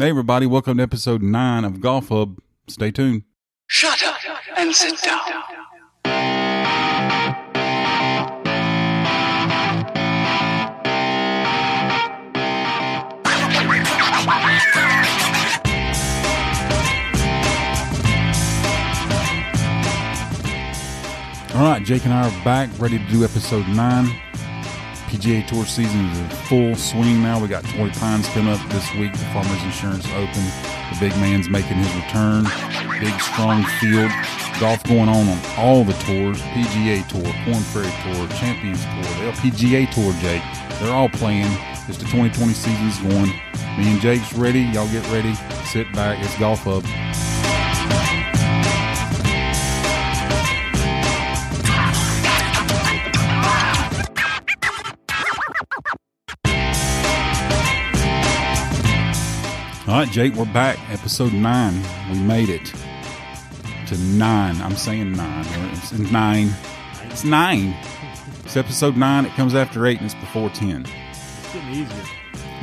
Hey, everybody, welcome to episode 9 of Golf Hub. Stay tuned. Shut up and sit down. All right, Jake and I are back, ready to do episode 9. PGA Tour season is in full swing now. We got Torrey Pines coming up this week, the Farmers Insurance Open. The big man's making his return. Big, strong field. Golf going on on all the tours PGA Tour, Corn Ferry Tour, Champions Tour, the LPGA Tour, Jake. They're all playing. It's the 2020 season's going. Me and Jake's ready. Y'all get ready. Sit back. It's Golf Hub. All right, Jake, we're back. Episode nine. We made it to nine. I'm saying nine. It's nine. It's nine. It's episode nine. It comes after eight and it's before ten. It's getting easier.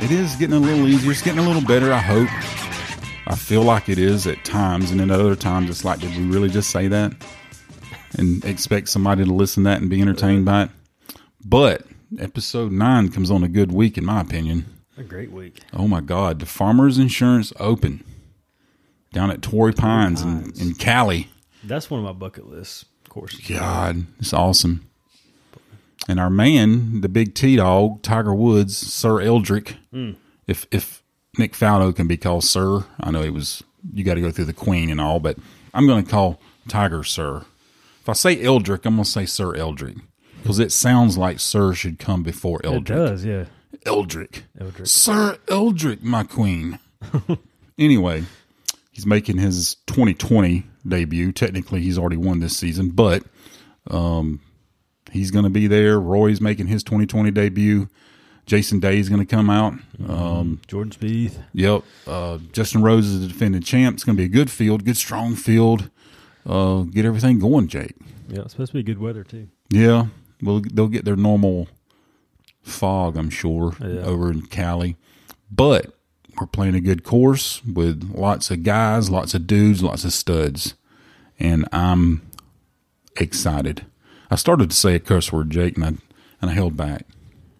It is getting a little easier. It's getting a little better, I hope. I feel like it is at times, and then at other times it's like, did we really just say that? And expect somebody to listen to that and be entertained by it? But episode nine comes on a good week, in my opinion. A great week. Oh my God, the Farmers Insurance Open down at Torrey Pines, In, in Cali. That's one of my bucket lists, of course. God, it's awesome. And our man, the big T dog, Tiger Woods, Sir Eldrick. Hmm. If if Nick Faldo can be called Sir, I know he was. You got to go through the Queen and all, but I'm going to call Tiger Sir. If I say Eldrick, I'm going to say Sir Eldrick because it sounds like Sir should come before Eldrick. It does, yeah. Eldrick. Eldrick. Sir Eldrick, my queen. anyway, he's making his 2020 debut. Technically, he's already won this season, but um, he's going to be there. Rory's making his 2020 debut. Jason Day is going to come out. Um, Jordan Spieth. yep. Uh, Justin Rose is the defending champ. It's going to be a good field, good strong field. Uh, get everything going, Jake. Yeah, it's supposed to be good weather too. Yeah, well, they'll get their normal fog, I'm sure, Yeah. over in Cali. But we're playing a good course with lots of guys, lots of dudes, lots of studs, and I'm excited. I started to say a curse word, Jake, and I and I held back.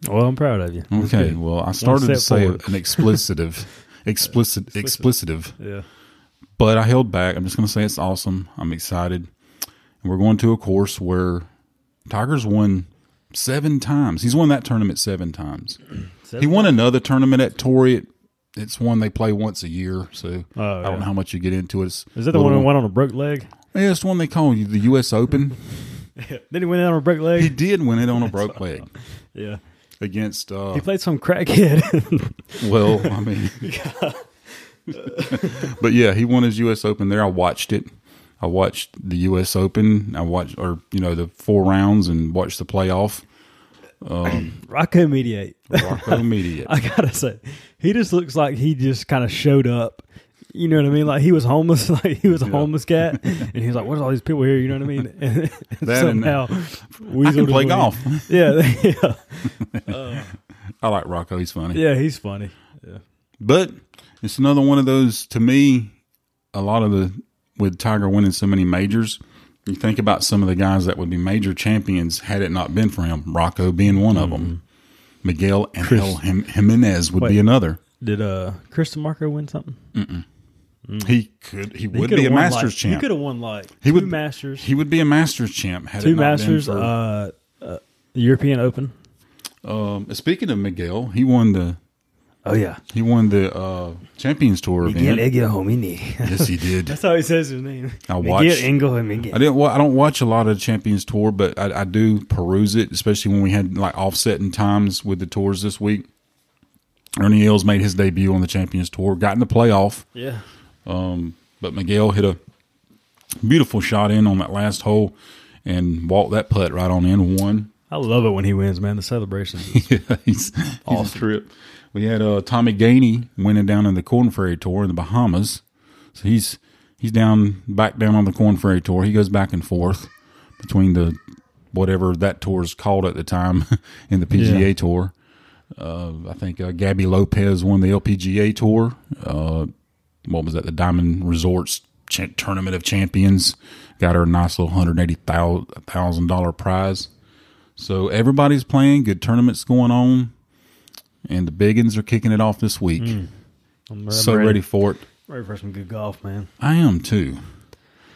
Well, I'm proud of you. That's Okay, good. well, I started to say forward. an explicitive, explicit, explicitive, Yeah. but I held back. I'm just going to say it's awesome. I'm excited. And we're going to a course where Tiger's won seven times. He's won that tournament seven times. He won another tournament at Torrey. It, it's one they play once a year, so Oh, I don't know how much you get into it. It's Is that the one that went on a broke leg? Yeah, it's the one they call the U.S. Open. then he went it on a broke leg. He did win it on a broke leg Yeah. against. Uh, He played some crackhead. Well, I mean, but yeah, he won his U.S. Open there. I watched it. I watched the U.S. Open. I watched, or you know, the four rounds and watched the playoff. Um, Rocco Mediate. Rocco Mediate. I gotta say, he just looks like he just kind of showed up. You know what I mean? Like he was homeless, like he was a homeless cat, and he was like, "What's all these people here?" You know what I mean? And, That and- somehow, I can play golf. Yeah, yeah, I like Rocco. He's funny. yeah. He's funny. Yeah, But it's another one of those. To me, a lot of the with Tiger winning so many majors. You think about some of the guys that would be major champions had it not been for him. Rocco being one of them. Miguel Angel Jim- Jimenez would be another. did uh Chris DiMarco win something? He could. He He would be a Masters like, He could have won like He two would- Masters, He would be a Masters champ. Had two it not Masters, Been for, uh, uh, European Open. um, speaking of Miguel, he won the Oh yeah, he won the uh, Champions Tour event. Egel Homini. Yes, he did. That's how he says his name. I Miguel watched- Engel Miguel. I didn't. wa- I don't watch a lot of Champions Tour, but I, I do peruse it, especially when we had like offsetting times with the tours this week. Ernie Els made his debut on the Champions Tour, got in the playoff, Yeah, but Miguel hit a beautiful shot in on that last hole and walked that putt right on in one. I love it when he wins, man. The celebrations. yeah, he's, he's a trip. We had uh, Tommy Gainey winning down in the Corn Ferry Tour in the Bahamas. So he's he's down back down on the Corn Ferry Tour. He goes back and forth between the whatever that tour is called at the time in the PGA Yeah. Tour. Uh, I think uh, Gaby Lopez won the LPGA Tour. Uh, what was that? The Diamond Resorts Ch- Tournament of Champions. Got her a nice little hundred eighty thousand dollar prize. So everybody's playing. Good tournaments going on, and the biggins are kicking it off this week. I'm, I'm so ready. for it. ready for some good golf, man. I am too.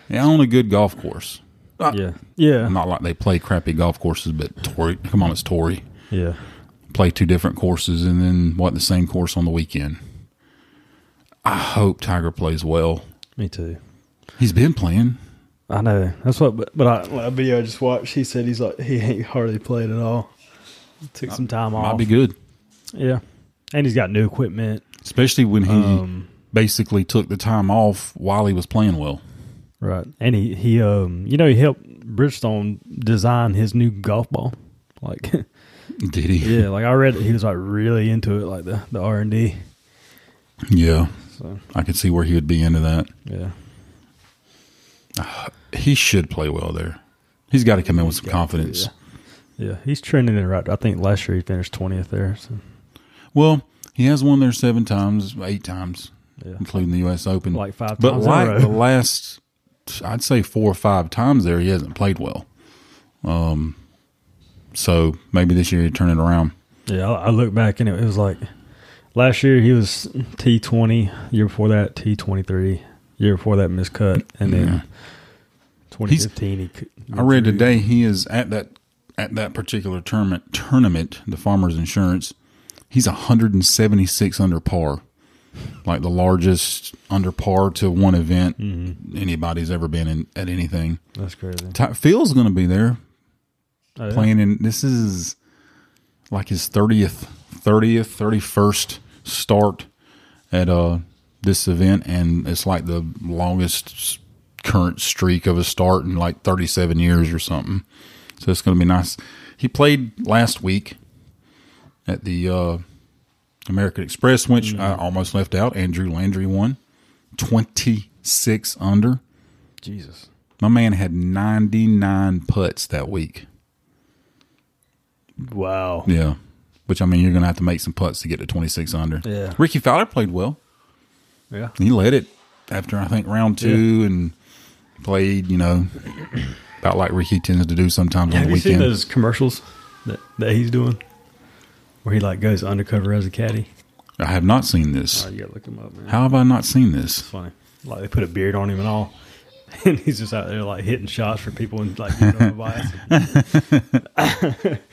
Yeah, on a good golf course. Uh, Yeah, yeah, Not like they play crappy golf courses, but Torrey, come on, it's Torrey. yeah. Play two different courses and then what the same course on the weekend. I hope Tiger plays well. Me too. He's been playing. I know. That's what. But, but I, like, a video I just watched. He said he's like he ain't hardly played at all. Took some time off. Might off. be good, Yeah, and he's got new equipment. especially when he Um, basically took the time off while he was playing well. right, and he he um you know he helped Bridgestone design his new golf ball. Like Did he? yeah, like I read it, he was like really into it, like the the R and D. Yeah, So I could see where he would be into that. yeah, He should play well there. He's got to come in with some confidence. yeah, yeah. He's trending in right. I think last year he finished twentieth there. So Well, he has won there seven times, eight times, yeah, including the U.S. Open. like five but like the last, I'd say four or five times there, he hasn't played well. Um, so maybe this year he turn it around. Yeah, I look back and it was like last year he was T twenty. Year before that T twenty three. Year before that miscut, and Yeah. then twenty fifteen I read today he is at that at that particular tournament tournament, the Farmers Insurance. He's 176 under par, like the largest under par to one event Mm-hmm. anybody's ever been in at anything. That's crazy. Ty- Phil's going to be there Oh, yeah. playing in. This is like his 30th, 30th, 31st start at uh this event, and it's like the longest current streak of a start in like 37 years or something. So it's going to be nice. He played last week at the uh, American Express, which I almost left out. Andrew Landry won 26 under. Jesus. My man had 99 putts that week. Wow. Yeah. Which I mean, you're going to have to make some putts to get to 26 under. Yeah. Rickie Fowler played well. Yeah. He led it after I think round two and played, you know, about like Ricky tends to do sometimes on Have the you seen weekend. those commercials that that he's doing, where he like goes undercover as a caddy? I have not seen this. Oh, you gotta look him up, man. How have I not seen this? It's funny. Like they put a beard on him and all. And he's just out there like hitting shots for people and like them advice.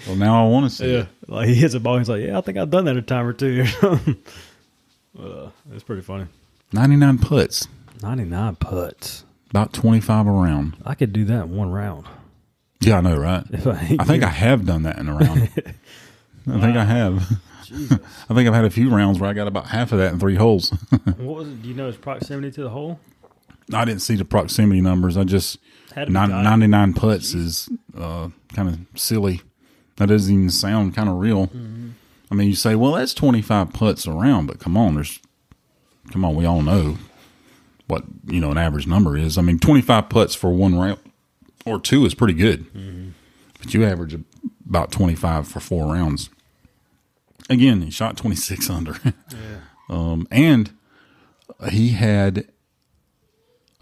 Well, now I want to see Yeah, it. like he hits a ball. He's like, "Yeah, I think I've done that a time or two or something." But uh, it's pretty funny. 99 putts, Ninety nine putts. about 25 around. I could do that in one round. Yeah, I know, right? I, I think I have done that in a round. I think I have. Jesus. I think I've had a few rounds where I got about half of that in three holes. what was it? Do you know his proximity to the hole? I didn't see the proximity numbers. I just Had nine, 99 putts is uh, kind of silly. That doesn't even sound kind of real. Mm-hmm. I mean, you say, well, that's 25 putts around, but come on, there's, come on, we all know what, you know, an average number is. I mean, 25 putts for one round or two is pretty good, Mm-hmm. but you average about 25 for four rounds. Again, he shot 26 under. um, and he had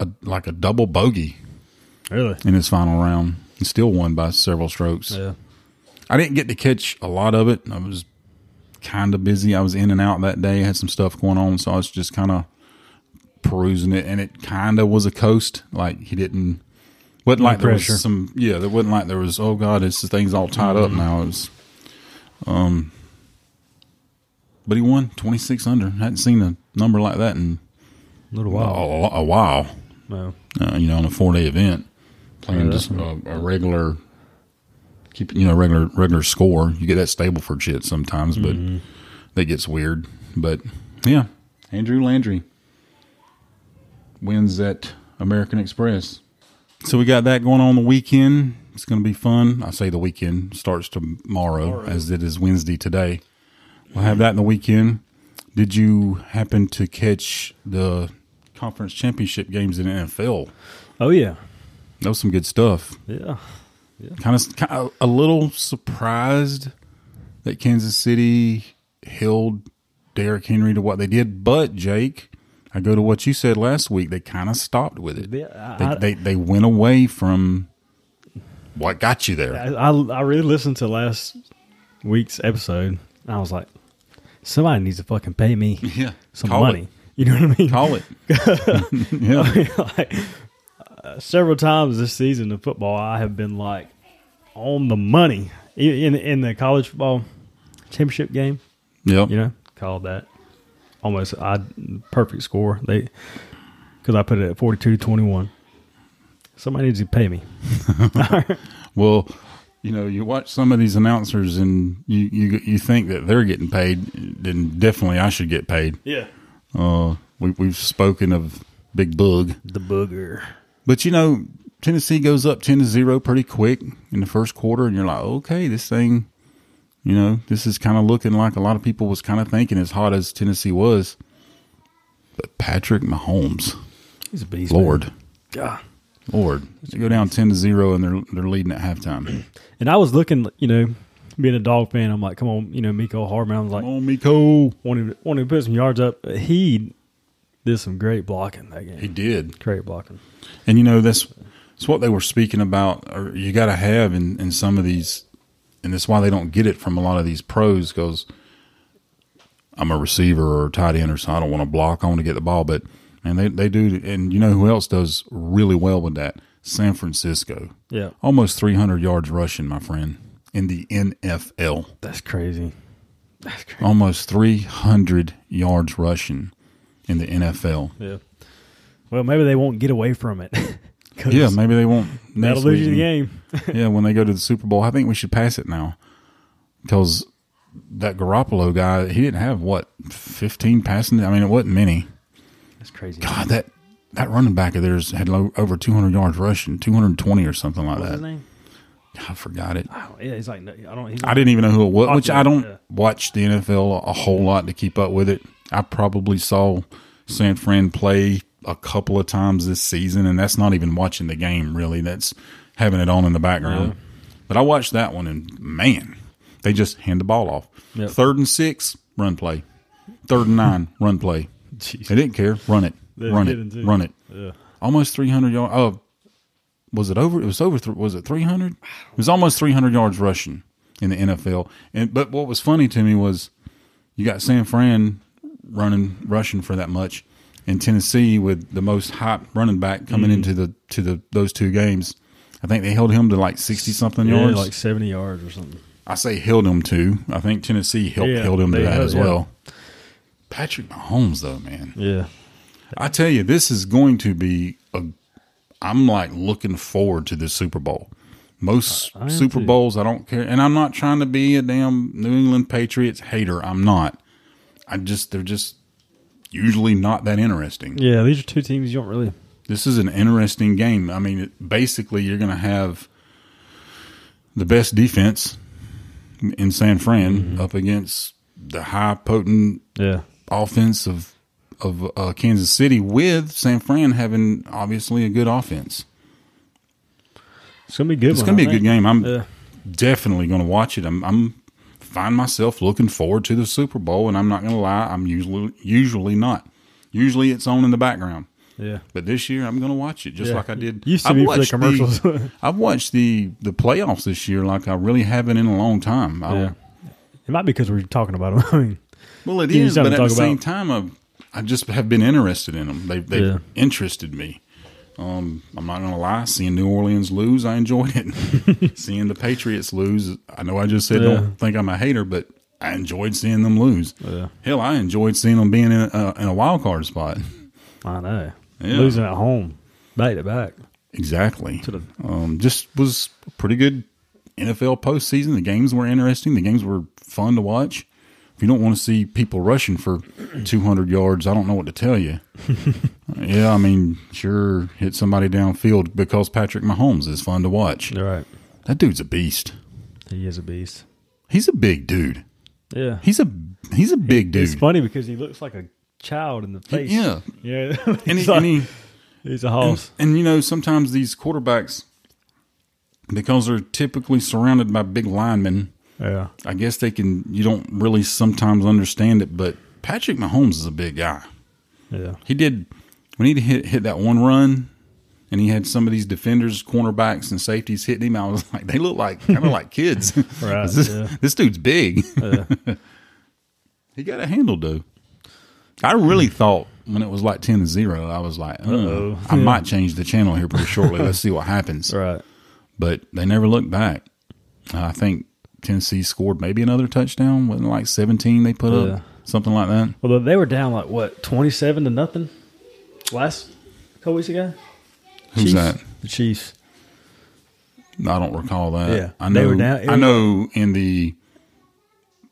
a, like a double bogey Really? in his final round and still won by several strokes. Yeah. I didn't get to catch a lot of it. I was kind of busy. I was in and out that day. I had some stuff going on, so I was just kind of perusing it, and it kind of was a coast. Like he didn't. Wasn't No like there pressure. was some. Yeah, there wasn't like there was. Oh God, this thing's all tied up now. It was. Um. But he won twenty six under. hadn't seen a number like that in A little while. a while. No. Uh, you know, on a four day event, playing Yeah, just a, a regular, keep you know regular regular score. You get that Stableford shit sometimes, but that gets weird. But yeah, Andrew Landry wins at American Express. So we got that going on the weekend. It's going to be fun. I say the weekend starts tomorrow, as it is Wednesday today. We'll have that in the weekend. Did you happen to catch the conference championship games in the NFL? Oh yeah. That was some good stuff. Yeah. Kind of, kind of a little surprised that Kansas City held Derrick Henry to what they did. But Jake, I go to what you said last week. They kind of stopped with it. Yeah, They, I- they they went away from what got you there. I, I I really listened to last week's episode. And I was like, somebody needs to fucking pay me Yeah, some Call money. It. You know what I mean? Call it. yeah, like, uh, several times this season of football, I have been like on the money in in the college football championship game. yep. You know, called that almost I perfect score. They because I put it at 42 to 21. Somebody needs to pay me. Well, you know, you watch some of these announcers and you you you think that they're getting paid, then definitely I should get paid. Yeah, Uh, we we've spoken of Big Bug, the booger. but you know, Tennessee goes up ten to zero pretty quick in the first quarter, and you're like, okay, this thing, you know, this is kind of looking like a lot of people was kind of thinking as hot as Tennessee was. But Patrick Mahomes, He's a beast. man. Lord, God. Lord, they go down ten to zero, and they're they're leading at halftime. And I was looking, you know, being a dog fan, I'm like, come on, you know, Miko Hardman. I was like, Come on, Miko. wanted to, wanted to put some yards up. He did some great blocking that game. He did. great blocking. And you know that's that's what they were speaking about, or you got to have in in some of these, and that's why they don't get it from a lot of these pros. Because I'm a receiver or a tight end, or so I don't want to block. I want to get the ball, but and they they do. And you know who else does really well with that? San Francisco, Yeah, almost 300 yards rushing, my friend, in the NFL. that's crazy. That's crazy. Almost 300 yards rushing in the NFL. Yeah. Well, maybe they won't get away from it. Yeah, maybe they won't. that'll lose you the game. yeah, when they go to the Super Bowl, I think we should pass it now because that Garoppolo guy, he didn't have what fifteen passing. I mean, it wasn't many. That's crazy. God, that that running back of theirs had lo- over two hundred yards rushing, two hundred twenty or something like What's that. his name? I forgot it. Oh, yeah, he's like, I don't. He's I didn't even know who it was, which I don't Yeah. watch the NFL a whole lot to keep up with it. I probably saw San Fran play a couple of times this season, and that's not even watching the game really. That's having it on in the background. Uh-huh. But I watched that one, and man, they just hand the ball off. Yep. Third and six, run play. Third and nine, run play. Jeez. They didn't care. Run it. They run it. too. Run it. Yeah. Almost 300 yards. Oh, was it over? It was over. th- Was it 300? It was almost 300 yards rushing in the NFL. And but what was funny to me was you got San Fran running rushing for that much, and Tennessee with the most hype running back coming Mm-hmm. into the to the those two games. I think they held him to like 60 something Yeah, yards. like seventy yards or something. I say held him to. I think Tennessee held, Yeah, held him to that as yeah. well. Patrick Mahomes, though, man. Yeah. I tell you, this is going to be a. I'm like looking forward to this Super Bowl. Most I Super too. Bowls, I don't care, and I'm not trying to be a damn New England Patriots hater. I'm not. I just they're just usually not that interesting. Yeah, these are two teams you don't really. This is an interesting game. I mean, it, basically, you're going to have the best defense in San Fran Mm-hmm. up against the high potent Yeah. Offense of of uh, Kansas City with San Fran having obviously a good offense. It's gonna be a good. It's one, going to I be a good game. I'm Yeah. definitely going to watch it. I'm, I'm find myself looking forward to the Super Bowl, and I'm not going to lie, I'm usually usually not. Usually it's on in the background, Yeah. but this year I'm going to watch it just Yeah. like I did. Used to I've be for the watched commercials. I've watched the the playoffs this year like I really haven't in a long time. I, Yeah. It might be because we're talking about them. I mean, Well, it is, but at the same about. time, I've, I just have been interested in them. They've, they've Yeah. interested me. Um, I'm not going to lie. Seeing New Orleans lose, I enjoyed it. seeing the Patriots lose, I know I just said Yeah. don't think I'm a hater, but I enjoyed seeing them lose. Yeah. Hell, I enjoyed seeing them being in a, in a wild card spot. I know Yeah. losing at home, back to back. Exactly. Um, just was a pretty good NFL postseason. The games were interesting. The games were fun to watch. If you don't want to see people rushing for 200 yards, I don't know what to tell you. yeah, I mean, sure, hit somebody downfield because Patrick Mahomes is fun to watch. Right. That dude's a beast. He is a beast. He's a big dude. Yeah. He's a he's a big dude. It's funny because he looks like a child in the face. Yeah. Yeah. And he's, he, like- and he he's a and, and you know, sometimes these quarterbacks, because they're typically surrounded by big linemen, Yeah. I guess they can. You don't really sometimes understand it, but Patrick Mahomes is a big guy. Yeah. He did when he hit hit that one run, and he had some of these defenders, cornerbacks, and safeties hitting him. I was like, they look like kind of like kids. Right, this, yeah. this dude's big. he got a handle, though. I really thought when it was like ten to zero, I was like, uh I might change the channel here pretty shortly. Let's see what happens. Right. But they never looked back. I think Tennessee scored maybe another touchdown. Wasn't like seventeen they put Yeah. up, something like that. Well, they were down like what twenty seven to nothing last couple weeks ago. Who's Chiefs? that? The Chiefs. I don't recall that. Yeah, I they know. were down- I know in the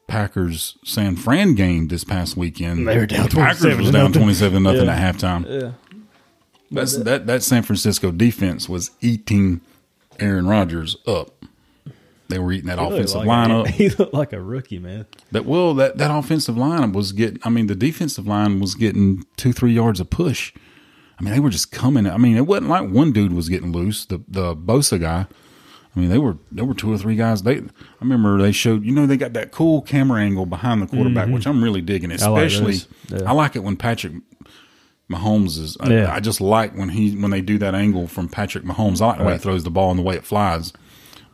Packers San Fran game this past weekend, They were down the Packers 27 was down nothing. twenty seven nothing Yeah. at halftime. Yeah. That's that that San Francisco defense was eating Aaron Rodgers up. They were eating that offensive like line a, up. He looked like a rookie, man. That well, that that offensive line was getting. I mean, the defensive line was getting two, three yards of push. I mean, they were just coming. I mean, it wasn't like one dude was getting loose. The the Bosa guy. I mean, they were there were two or three guys. They I remember they showed. You know, they got that cool camera angle behind the quarterback, which I'm really digging. Mm-hmm. I like Especially. Yeah. I like it when Patrick Mahomes is. I, Yeah. I just like when he when they do that angle from Patrick Mahomes. I like the way he throws the ball and the way it flies.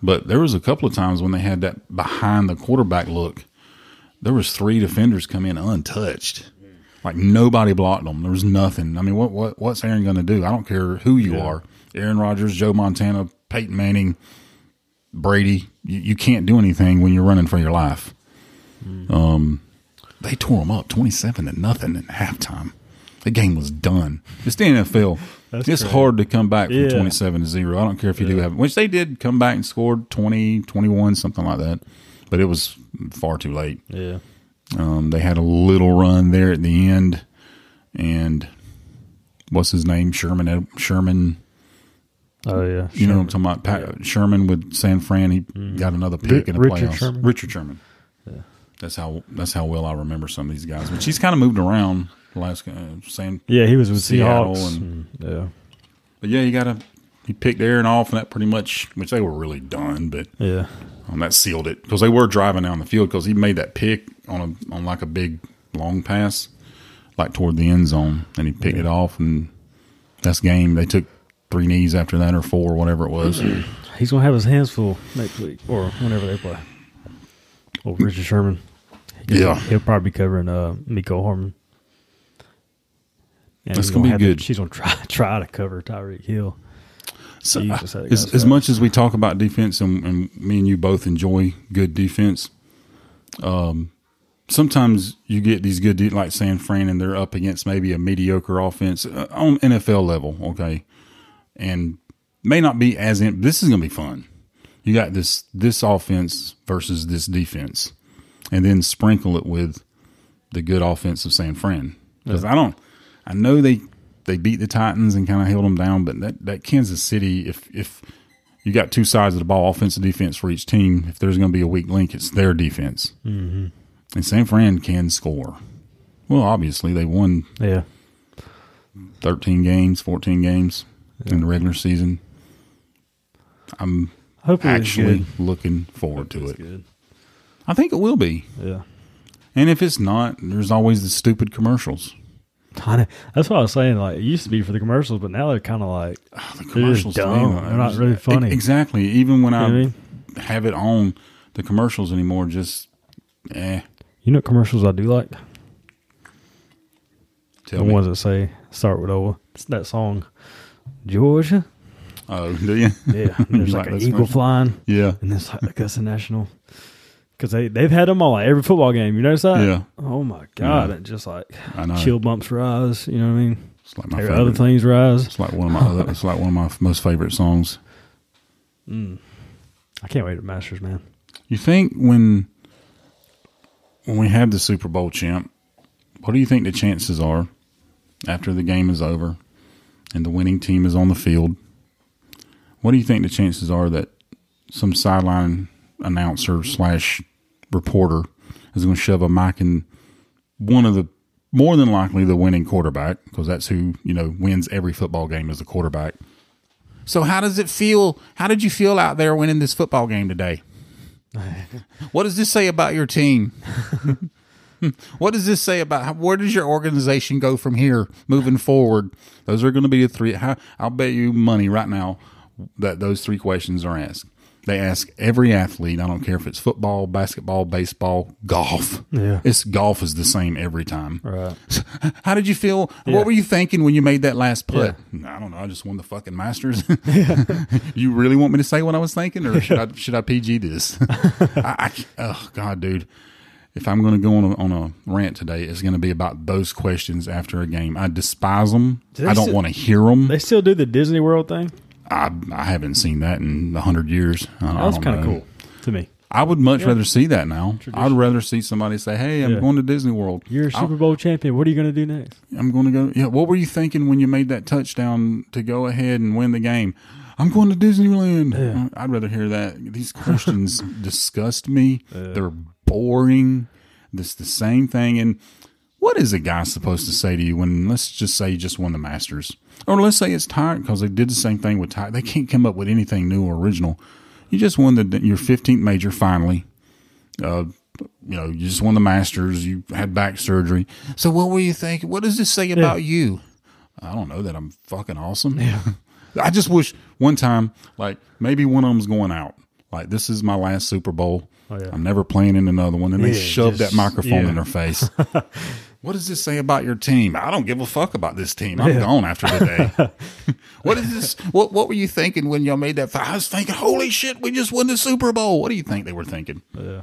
But there was a couple of times when they had that behind the quarterback look. There was three defenders come in untouched. Like nobody blocked them. There was nothing. I mean, what what what's Aaron going to do? I don't care who you are. Aaron Rodgers, Joe Montana, Peyton Manning, Brady. You, you can't do anything when you're running for your life. Um, they tore them up, twenty-seven to nothing in halftime. The game was done. It's the NFL. That's it's crazy. hard to come back from Yeah. 27 to 0. I don't care if you do have, which they did come back and scored 20, 21, something like that. But it was far too late. Yeah. Um, they had a little run there at the end, and what's his name? Sherman. Sherman. Oh yeah. You know what I'm talking about? Pat, Sherman with San Fran. He got another pick in the. Richard playoffs. Sherman? Richard Sherman. That's how. That's how well I remember some of these guys. Which he's kind of moved around. The last uh, San. Yeah, he was with Seattle Seahawks. and- and, yeah. But yeah, you got to. He picked Aaron off, and that pretty much, which they were really done, but Yeah. um, that sealed it because they were driving down the field because he made that pick on a on like a big long pass, like toward the end zone, and he picked it off, and that's game. They took three knees after that or four, or whatever it was. He's gonna have his hands full next week or whenever they play. Well, Richard Sherman. Yeah. He'll probably be covering uh, Miko Hardman. And That's he's gonna be have to- good. she's gonna try try to cover Tyreek Hill. So, uh, just had a as, as much as we talk about defense, and, and me and you both enjoy good defense, um, sometimes you get these good, de- like San Fran, and they're up against maybe a mediocre offense uh, on NFL level, okay, and may not be as in. This is going to be fun. You got this this offense versus this defense, and then sprinkle it with the good offense of San Fran. Because I don't, I know they they beat the Titans and kind of held them down, but that that Kansas City, if if you got two sides of the ball, offensive defense for each team, if there's going to be a weak link, it's their defense. Mm-hmm. And San Fran can score. Well, obviously they won Yeah. 13 games, 14 games in the regular season. I'm Hopefully actually looking forward to it. good. I think it will be. Yeah. And if it's not, there's always the stupid commercials. That's what I was saying. Like it used to be for the commercials, but now they're kind of like The They're just dumb. They're not really funny. Exactly. Even when You I know I have it on, the commercials anymore just eh. you know what commercials I do like Tell the me. ones that say start with O. It's that song Georgia. Oh, do you? Yeah, and there's You like, an eagle commercial? flying, Yeah. and there's like Augusta National. Because they they've had them all like every football game. You notice that? Yeah. Oh my god! Yeah. It just like I know. chill bumps rise. You know what I mean? It's like my favorite. other things rise. It's like one of my other, it's like one of my most favorite songs. Mm. I can't wait to Masters, man. You think when when we have the Super Bowl champ, what do you think the chances are after the game is over and the winning team is on the field? What do you think the chances are that some sideline announcer slash reporter is going to shove a mic in one of the more than likely the winning quarterback because that's who you know wins every football game as the quarterback. So how does it feel? How did you feel out there winning this football game today? what does this say about your team? what does this say about how, where does your organization go from here moving forward? Those are going to be the three. How, I'll bet you money right now that those three questions are asked. They ask every athlete. I don't care if it's football, basketball, baseball, golf. Yeah. it's golf is the same every time. Right. How did you feel? Yeah. What were you thinking when you made that last putt? I don't know. I just won the fucking Masters. you really want me to say what I was thinking, or should I should I PG this? I, I, oh God, dude. If I'm going to go on a, on a rant today, it's going to be about those questions after a game. I despise them. Do I don't still- want to hear them. They still do the Disney World thing. I, I haven't seen that in a hundred years. I, I That was kind of cool to me. I would much rather see that now. I'd rather see somebody say, "Hey, I'm Yeah. going to Disney World. You're a I'll- Super Bowl champion. What are you going to do next? I'm going to go. Yeah, what were you thinking when you made that touchdown to go ahead and win the game? I'm going to Disneyland. Yeah. I'd rather hear that. These questions disgust me. They're boring. This the same thing. And what is a guy supposed to say to you when, let's just say, you just won the Masters, or let's say it's tired because they did the same thing with Tiger. They can't come up with anything new or original. You just won the your 15th major finally uh, you know, you just won the Masters. You had back surgery. So what were you thinking? What does this say about you? I don't know that I'm fucking awesome. Yeah. I just wish one time, like maybe one of them's going out. Like this is my last Super Bowl. Oh, yeah. I'm never playing in another one. And they Yeah, shove just- that microphone yeah. in their face. what does this say about your team? I don't give a fuck about this team. I'm Yeah. gone after today. what is this? What What were you thinking when y'all made that? I was thinking, holy shit, we just won the Super Bowl. What do you think they were thinking? Yeah.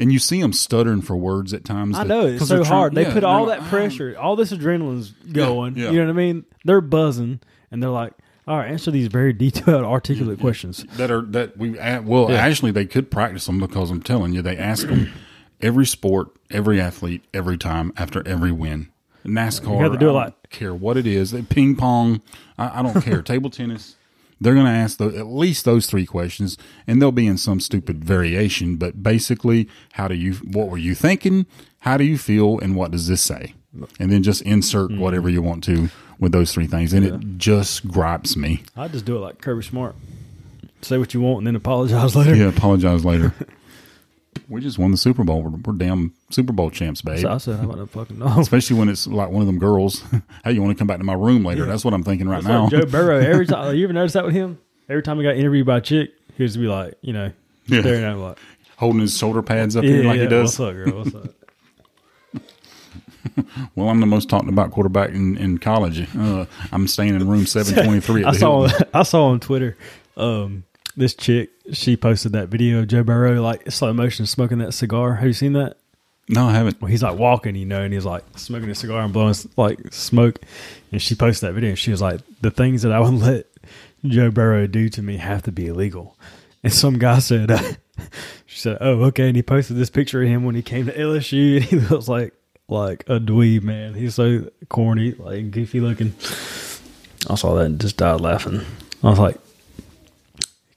And you see them stuttering for words at times. I that- know it's so trying- hard. They yeah, put all like, that "Ah." pressure, all this adrenaline's going. yeah. You know what I mean? They're buzzing, and they're like, "All right, answer these very detailed, articulate questions." that are that we well actually they could practice them because I'm telling you they ask them every sport, every athlete, every time after every win. NASCAR, You have to do I it don't care what it is. Ping pong, I, I don't care. Table tennis. They're going to ask tho- at least those three questions, and they'll be in some stupid variation. But basically, how do you? What were you thinking? How do you feel? And what does this say? And then just insert Mm-hmm. whatever you want to with those three things, and it just gripes me. I just do it like Kirby Smart. Say what you want and then apologize later. Yeah, apologize later. we just won the Super Bowl. We're, we're damn Super Bowl champs, babe. So I said, "How about that fucking no?" Especially when it's like one of them girls. hey, you want to come back to my room later? That's what I'm thinking right It's now. like Joe Burrow. Every time you ever notice that with him, every time he got interviewed by a chick, he was be like, you know, Yeah. staring at him like, Holding his shoulder pads up "Yeah, here like yeah, he does. what's up, girl? What's up?" Well, I'm the most talked about quarterback in, in college. Uh, I'm staying in room 723 at I saw Hilton. I saw on Twitter, um, this chick she posted that video of Joe Burrow like slow motion smoking that cigar. Have you seen that? No, I haven't. Well, he's like walking, you know, and he's like smoking a cigar and blowing like smoke. And she posted that video, and she was like, "The things that I would let Joe Burrow do to me have to be illegal." And some guy said, uh, "She said, oh, okay." And he posted this picture of him when he came to LSU, and he looks like like a dweeb, man. He's so corny, like goofy looking. I saw that and just died laughing. I was like,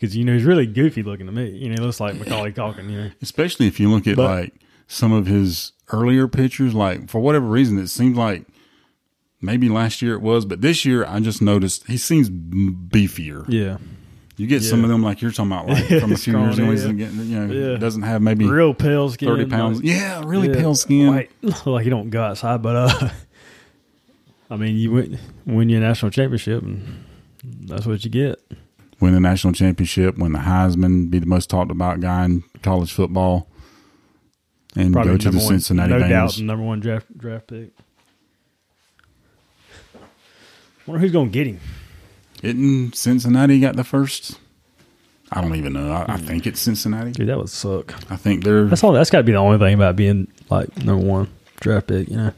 because you know he's really goofy looking to me. You know, he looks like Macaulay Culkin. You know, Especially if you look at But- like some of his earlier pictures, like for whatever reason, it seems like maybe last year it was, but this year I just noticed he seems beefier. yeah, You get some of them like you're talking about, like from a few years ago. He's yeah. getting, you know, Yeah. doesn't have maybe real pale skin, thirty pounds. like- yeah, really Yeah, pale skin. Like, like you don't go outside, but uh, I mean, you win, win your national championship, and that's what you get. Win the national championship, win the Heisman, be the most talked about guy in college football, and Probably go to the number one- Cincinnati no doubt, Bengals. the number one draft draft pick. Wonder who's going to get him. Isn't Cincinnati got the first? I don't even know. I, Hmm. I think it's Cincinnati. Dude, that would suck. I think they're That's all. That's got to be the only thing about being like number one draft pick. You know,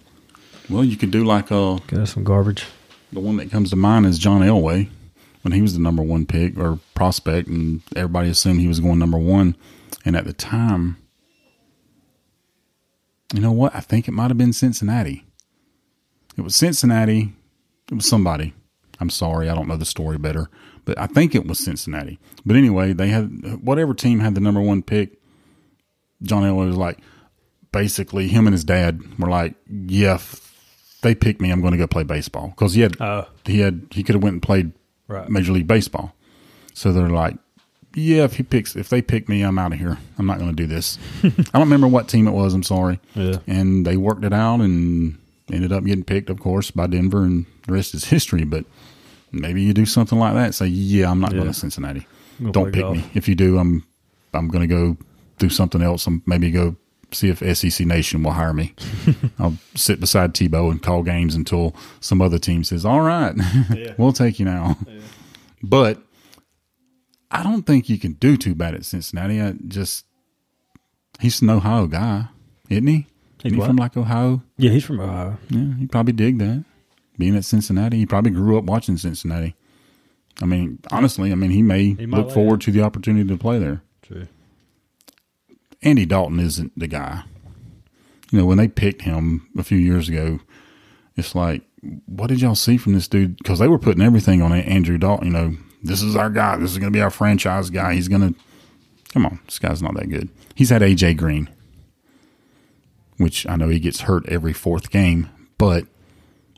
well. You could do like uh that's some garbage. the one that comes to mind is John Elway when he was the number one pick or prospect, and everybody assumed he was going number one. And at the time, you know what? I think it might have been Cincinnati. It was Cincinnati. It was somebody. I'm sorry, I don't know the story better, but I think it was Cincinnati. But anyway, they had whatever team had the number one pick. John Elway was like, basically, him and his dad were like, "Yeah, they picked me, I'm going to go play baseball." Because he had Oh. he had he could have went and played Right. Major League Baseball. So they're like, yeah, if he picks, if they pick me, I'm out of here. I'm not going to do this. I don't remember what team it was. I'm sorry. Yeah. And they worked it out and ended up getting picked, of course, by Denver, and the rest is history. But maybe you do something like that. Say, yeah, I'm not going to Cincinnati. Don't pick golf. me. If you do, I'm I'm going to go do something else. I'm maybe go see if SEC Nation will hire me. I'll sit beside Tebow and call games until some other team says, "All right, Yeah. we'll take you now." But I don't think you can do too bad at Cincinnati. I just he's an Ohio guy, isn't he? He's he from like Ohio? Yeah, he's from Ohio. Yeah, he probably dig that. Being at Cincinnati, he probably grew up watching Cincinnati. I mean, honestly, I mean, he may He look forward to the opportunity to play there. True. Andy Dalton isn't the guy. You know, when they picked him a few years ago, it's like, what did y'all see from this dude? Because they were putting everything on Andrew Dalton. You know, this is our guy. This is going to be our franchise guy. He's going to come on. This guy's not that good. He's had AJ Green, which I know he gets hurt every fourth game, but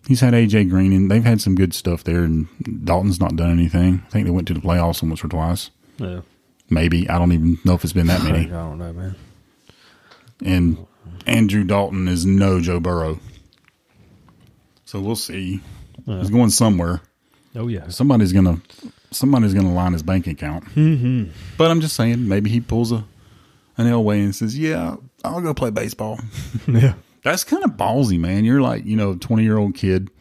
he's had AJ Green, and they've had some good stuff there. And Dalton's not done anything. I think they went to the playoffs once or twice. Yeah. Maybe I don't even know if it's been that many. I don't know, man. and Andrew Dalton is no Joe Burrow. So we'll see. He's going somewhere. Oh yeah. Somebody's gonna somebody's gonna line his bank account. Mm-hmm. But I'm just saying, maybe he pulls a an Elway and says, "Yeah, I'll go play baseball." yeah. That's kind of ballsy, man. You're like, you know, a 20 year old kid.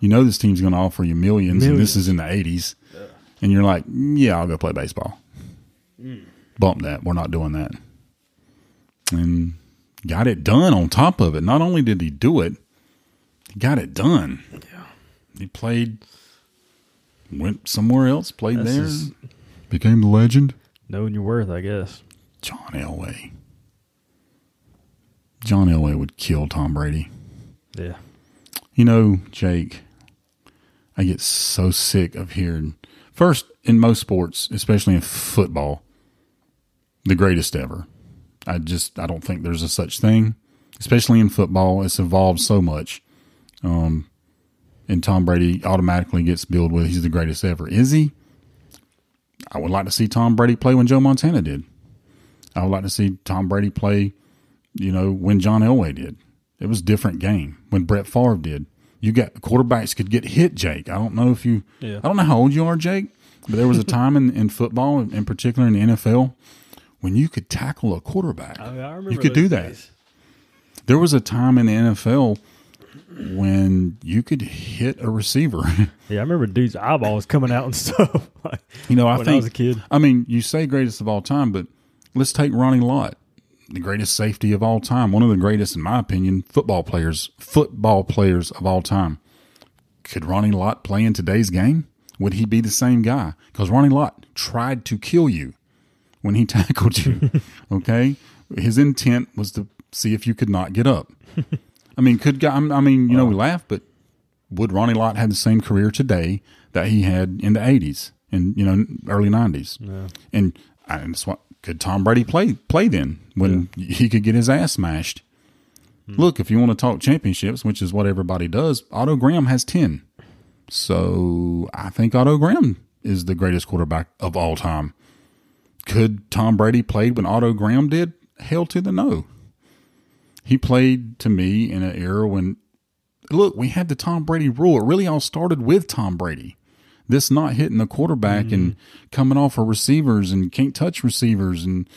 You know this team's going to offer you millions, and this is in the 80s, and you're like, "Yeah, I'll go play baseball." Bump that. We're not doing that. And got it done. On top of it, not only did he do it, he got it done. Yeah. He played, went somewhere else, played That's there, became the legend. Knowing your worth, I guess. John Elway. John Elway would kill Tom Brady. Yeah. You know, Jake, I get so sick of hearing first in most sports, especially in football, the greatest ever. I just I don't think there's a such thing, especially in football. It's evolved so much. Um, and Tom Brady automatically gets billed with he's the greatest ever. Is he? I would like to see Tom Brady play when Joe Montana did. I would like to see Tom Brady play, you know, when John Elway did. It was a different game when Brett Favre did. You got quarterbacks could get hit, Jake. I don't know if you, Yeah. I don't know how old you are, Jake, but there was a time in, in football, in particular in the NFL, when you could tackle a quarterback. I, I remember you could do that. days. There was a time in the NFL when you could hit a receiver. Yeah, I remember dudes' eyeballs coming out and stuff. like, You know, I when think I was a kid. I mean, you say greatest of all time, but let's take Ronnie Lott, the greatest safety of all time, one of the greatest, in my opinion, football players, football players of all time. Could Ronnie Lott play in today's game? Would he be the same guy? Because Ronnie Lott tried to kill you when he tackled you. okay, his intent was to see if you could not get up. I mean, could? I mean, you know, we oh. laugh, but would Ronnie Lott have the same career today that he had in the '80s and you know early '90s? And, I- and that's what could Tom Brady play play then when he could get his ass smashed? Hmm. Look, if you want to talk championships, which is what everybody does, Otto Graham has ten. So I think Otto Graham is the greatest quarterback of all time. Could Tom Brady played when Otto Graham did? Hell to the no. He played to me in an era when look, we had the Tom Brady rule. It really all started with Tom Brady. This not hitting the quarterback and mm-hmm. coming off of receivers and can't touch receivers and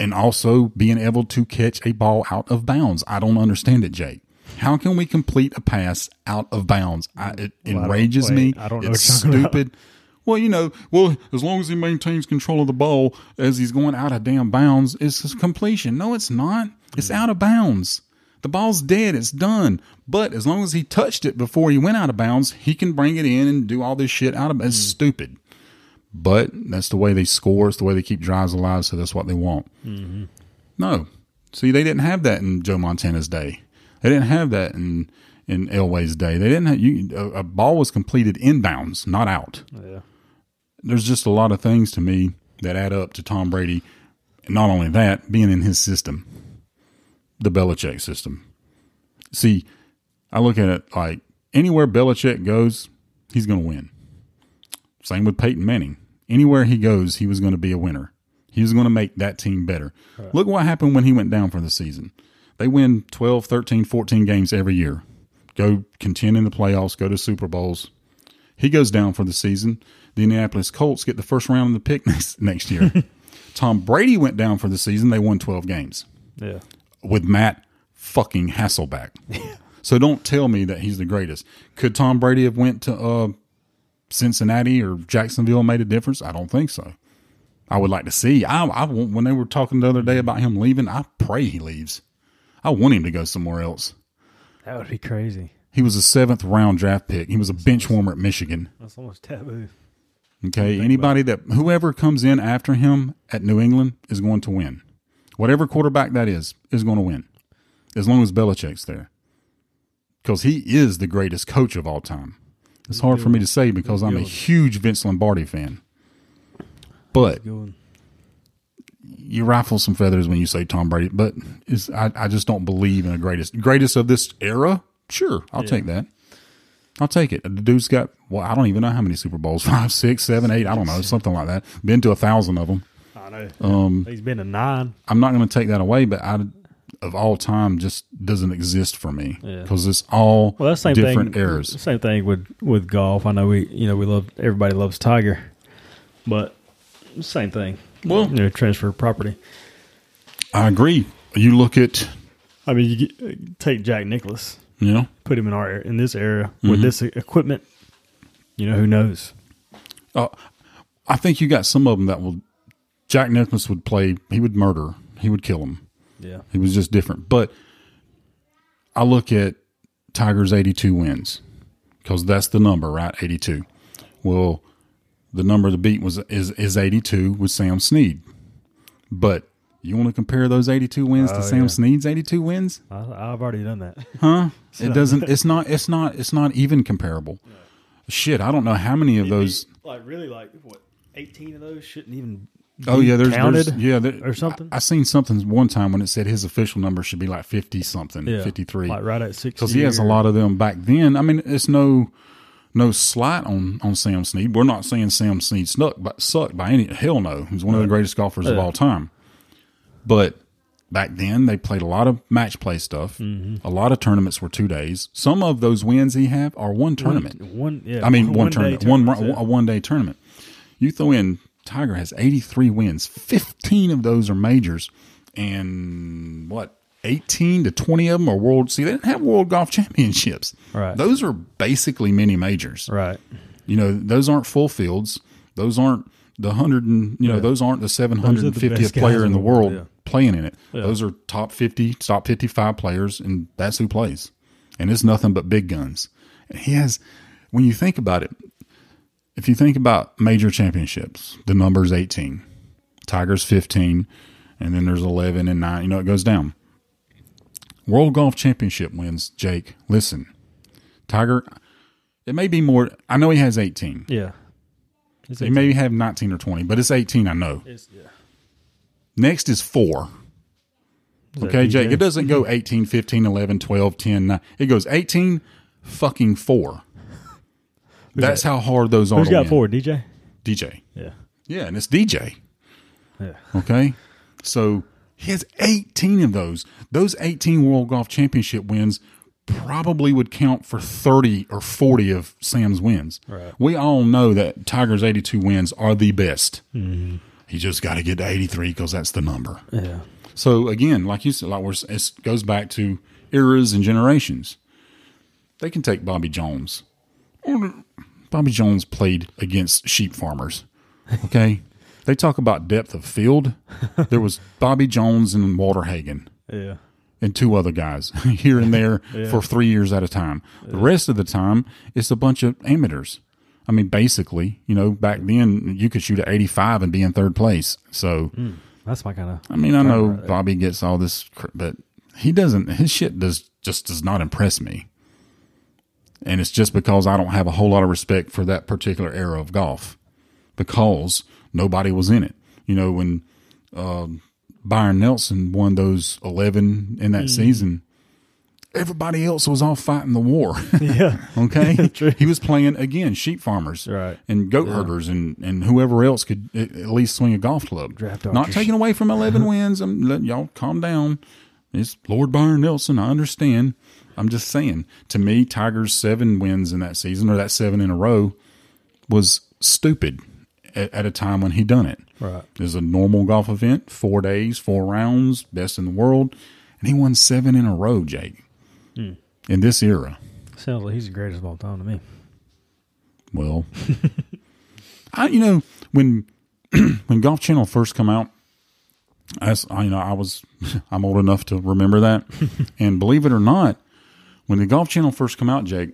and also being able to catch a ball out of bounds. I don't understand it, Jake. How can we complete a pass out of bounds? I, it Well, I enrages wait, me. I don't know It's what you're talking about. stupid. Well, you know, well, as long as he maintains control of the ball as he's going out of damn bounds, it's completion. No, it's not. It's mm. out of bounds. The ball's dead. It's done. But as long as he touched it before he went out of bounds, he can bring it in and do all this shit out of It's mm. stupid. But that's the way they score. It's the way they keep drives alive. So that's what they want. Mm-hmm. No. See, they didn't have that in Joe Montana's day. They didn't have that in in Elway's day. They didn't have you. A, a ball was completed inbounds, not out. Yeah. There's just a lot of things to me that add up to Tom Brady. And not only that, being in his system, the Belichick system. See, I look at it like anywhere Belichick goes, he's going to win. Same with Peyton Manning. anywhere he goes, he was going to be a winner. He was going to make that team better. Look what happened when he went down for the season. They win 12, 13, 14 games every year. Go contend in the playoffs, go to Super Bowls. He goes down for the season. The Indianapolis Colts get the first round of the pick next, next year. Tom Brady went down for the season. They won 12 games Yeah. with Matt fucking Hasselbeck. so don't tell me that he's the greatest. Could Tom Brady have went to uh, Cincinnati or Jacksonville and made a difference? I don't think so. I would like to see. I, I want, when they were talking the other day about him leaving, I pray he leaves. I want him to go somewhere else. That would be crazy. He was a seventh round draft pick. He was a bench warmer at Michigan. That's almost taboo. Okay, anybody that whoever comes in after him at New England is going to win. Whatever quarterback that is is going to win, as long as Belichick's there, because he is the greatest coach of all time. It's hard for me to say because I'm a huge Vince Lombardi fan, but you rifle some feathers when you say Tom Brady. But I, I just don't believe in a greatest greatest of this era. Sure, I'll take that. I'll take it. The dude's got well, I don't even know how many Super Bowls five, six, seven, eight. I don't know something like that. Been to a thousand of them. I know. Um, He's been a nine. I'm not going to take that away, but I, of all time, just doesn't exist for me Yeah. because it's all Well, that's the same different thing. eras. Same thing with with golf. I know we, you know, we love everybody loves Tiger, but same thing. Well- you know, transfer property. I agree. You look at, I mean, you get, take Jack Nicklaus, you know, put him in our in this area Mm-hmm. with this equipment. You know, who knows? uh, I think you got some of them that will. Jack Nicklaus would play. He would murder. He would kill him. Yeah, He was just different. But I look at Tiger's 82 wins because that's the number, right? 82. Well, the number to beat was is is 82 with Sam Snead. But you want to compare those 82 wins to Oh, Sam yeah. Snead's 82 wins? I, I've already done that. Huh? It doesn't. It's not. It's not. It's not even comparable. Shit, I don't know how many of those. like really, like what? Eighteen of those shouldn't even. Oh yeah, there's, counted. there's yeah there, or something? I, I seen something one time when it said his official number should be like fifty something, yeah, fifty three. like right at six. because he has a lot of them back then. I mean, it's no no slight on on Sam Snead. We're not saying Sam Snead snuck, but sucked by any hell no. He's one of the greatest golfers of all time. But back then, they played a lot of match play stuff. Mm-hmm. A lot of tournaments were two days. Some of those wins he have are one tournament. One, yeah. I mean, one, day tournament, one tournaments, a one day tournament. You throw in Tiger has eighty three wins. Fifteen of those are majors, and what eighteen to twenty of them are world. See, they didn't have world golf championships. Right. Those are basically mini majors. right. You know, those aren't full fields. Those aren't the hundred and you know, those aren't the seven hundred and fiftieth player in the world world, playing in it. Yeah. Those are top fifty, top fifty five players, and that's who plays. And it's nothing but big guns. And he has, when you think about it, if you think about major championships, the number's eighteen, Tiger's fifteen, and then there's eleven and nine. You know, it goes down. World Golf Championship wins, Jake. Listen, Tiger. It may be more. I know he has eighteen. Yeah. It's He may have 19 or 20, but it's 18, I know. It's, yeah. Next is four. Is Okay, Jake. It doesn't go 18, 15, 11, 12, 10, 9. It goes 18, fucking four. That's how hard those are Who's got win. four? DJ. DJ. Yeah. Yeah, and it's DJ. Yeah. Okay. So he has 18 of those. Those 18 World Golf Championship wins probably would count for 30 or 40 of Sam's wins. Right. We all know that Tiger's 82 wins are the best. Mm-hmm. He just got to get to 83 because that's the number. Yeah. So again, like you said, like we're, it goes back to eras and generations. They can take Bobby Jones. Bobby Jones played against sheep farmers. Okay, they talk about depth of field. There was Bobby Jones and Walter Hagen Yeah. and two other guys here and there for three years at a time. The rest of the time, it's a bunch of amateurs. I mean, basically, you know, back then you could shoot at 85 and be in third place. So. That's my kind of. I mean, I know Bobby gets all this, but he doesn't. His shit does just does not impress me. And it's just because I don't have a whole lot of respect for that particular era of golf, because nobody was in it. You know, when uh, Byron Nelson won those eleven in that season, everybody else was off fighting the war. Yeah. Okay, True. he was playing again sheep farmers, Right. and goat herders, and and whoever else could at at least swing a golf club. Draft Not taking away from eleven wins. I'm letting y'all calm down. It's Lord Byron Nelson. I understand. I'm just saying. To me, Tiger's seven wins in that season, or that seven in a row, was stupid at, at a time when he done it. Right. It was a normal golf event, four days, four rounds, best in the world, and he won seven in a row, Jake. In this era, Sounds like he's the greatest of all time to me. well, I you know when when Golf Channel first come out, as I you know I was I'm old enough to remember that, and believe it or not, when the Golf Channel first come out, Jake,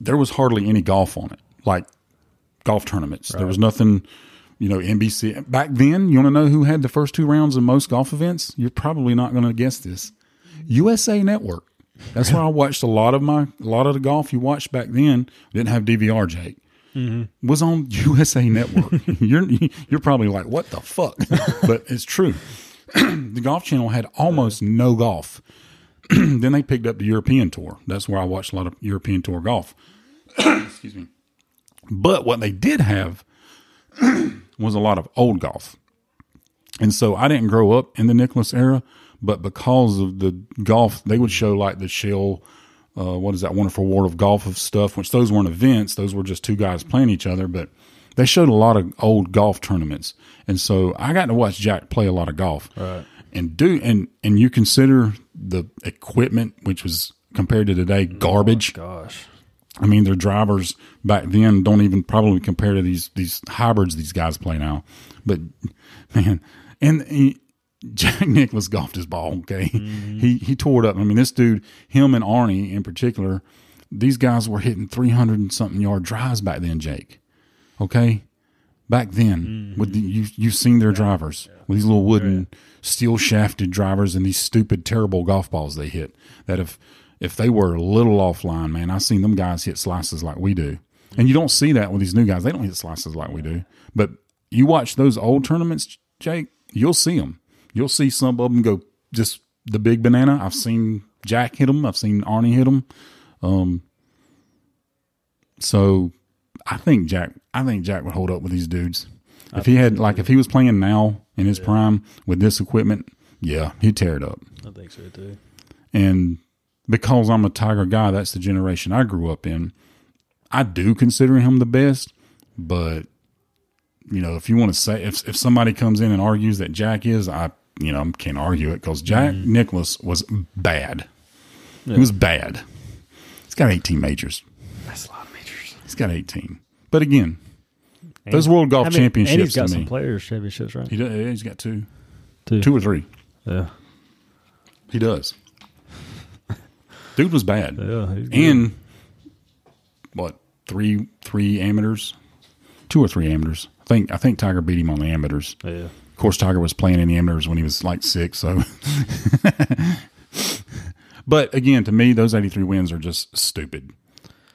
there was hardly any golf on it, like golf tournaments. There was nothing. You know, NBC back then. You want to know who had the first two rounds of most golf events? You're probably not going to guess this. USA Network. That's where I watched a lot of my a lot of the golf you watched back then. Didn't have DVR, Jake. Mm-hmm. Was on USA Network. you're you're probably like, what the fuck? but it's true. the Golf Channel had almost no golf. then they picked up the European Tour. That's where I watched a lot of European Tour golf. Excuse me. But what they did have was a lot of old golf. And so I didn't grow up in the Nicklaus era, but because of the golf, they would show like the Shell, uh, what is that wonderful world of golf of stuff, which those weren't events. Those were just two guys playing each other, but they showed a lot of old golf tournaments. And so I got to watch Jack play a lot of golf. Right. And do, and, and you consider the equipment, which was compared to today, garbage. Gosh. I mean, their drivers back then don't even probably compare to these these hybrids these guys play now. But man, and Jack Nicklaus golfed his ball. Okay, mm-hmm. he he tore it up. I mean, this dude, him and Arnie in particular, these guys were hitting three hundred and something yard drives back then. Jake, okay, back then mm-hmm. with the, you you've seen their drivers with these little oh, wooden steel shafted drivers and these stupid terrible golf balls they hit that if if they were a little offline man i've seen them guys hit slices like we do. And you don't see that with these new guys. They don't hit slices like we do. But you watch those old tournaments jake you'll see them you'll see some of them go just the big banana i've seen jack hit them i've seen arnie hit them um so I think Jack. I think Jack would hold up with these dudes. If he had like if he was playing now in his prime with this equipment, yeah, he'd tear it up. I think so too. And because I'm a Tiger guy, that's the generation I grew up in. I do consider him the best, but you know, if you want to say if if somebody comes in and argues that Jack is, I you know I'm can't argue it because Jack mm-hmm. Nicklaus was bad. He was bad. He's got 18 majors. That's a lot of majors. He's got 18. But again, those World Golf I mean, Championships And he's got some me. players championships, right? He does, he's got two. Two. two or three. Yeah. He does. Dude was bad. Yeah. And what three three amateurs, two or three amateurs. I think I think Tiger beat him on the amateurs. yeah. Of course, Tiger was playing in the amateurs when he was like six. So, but again, to me, those eighty three wins are just stupid.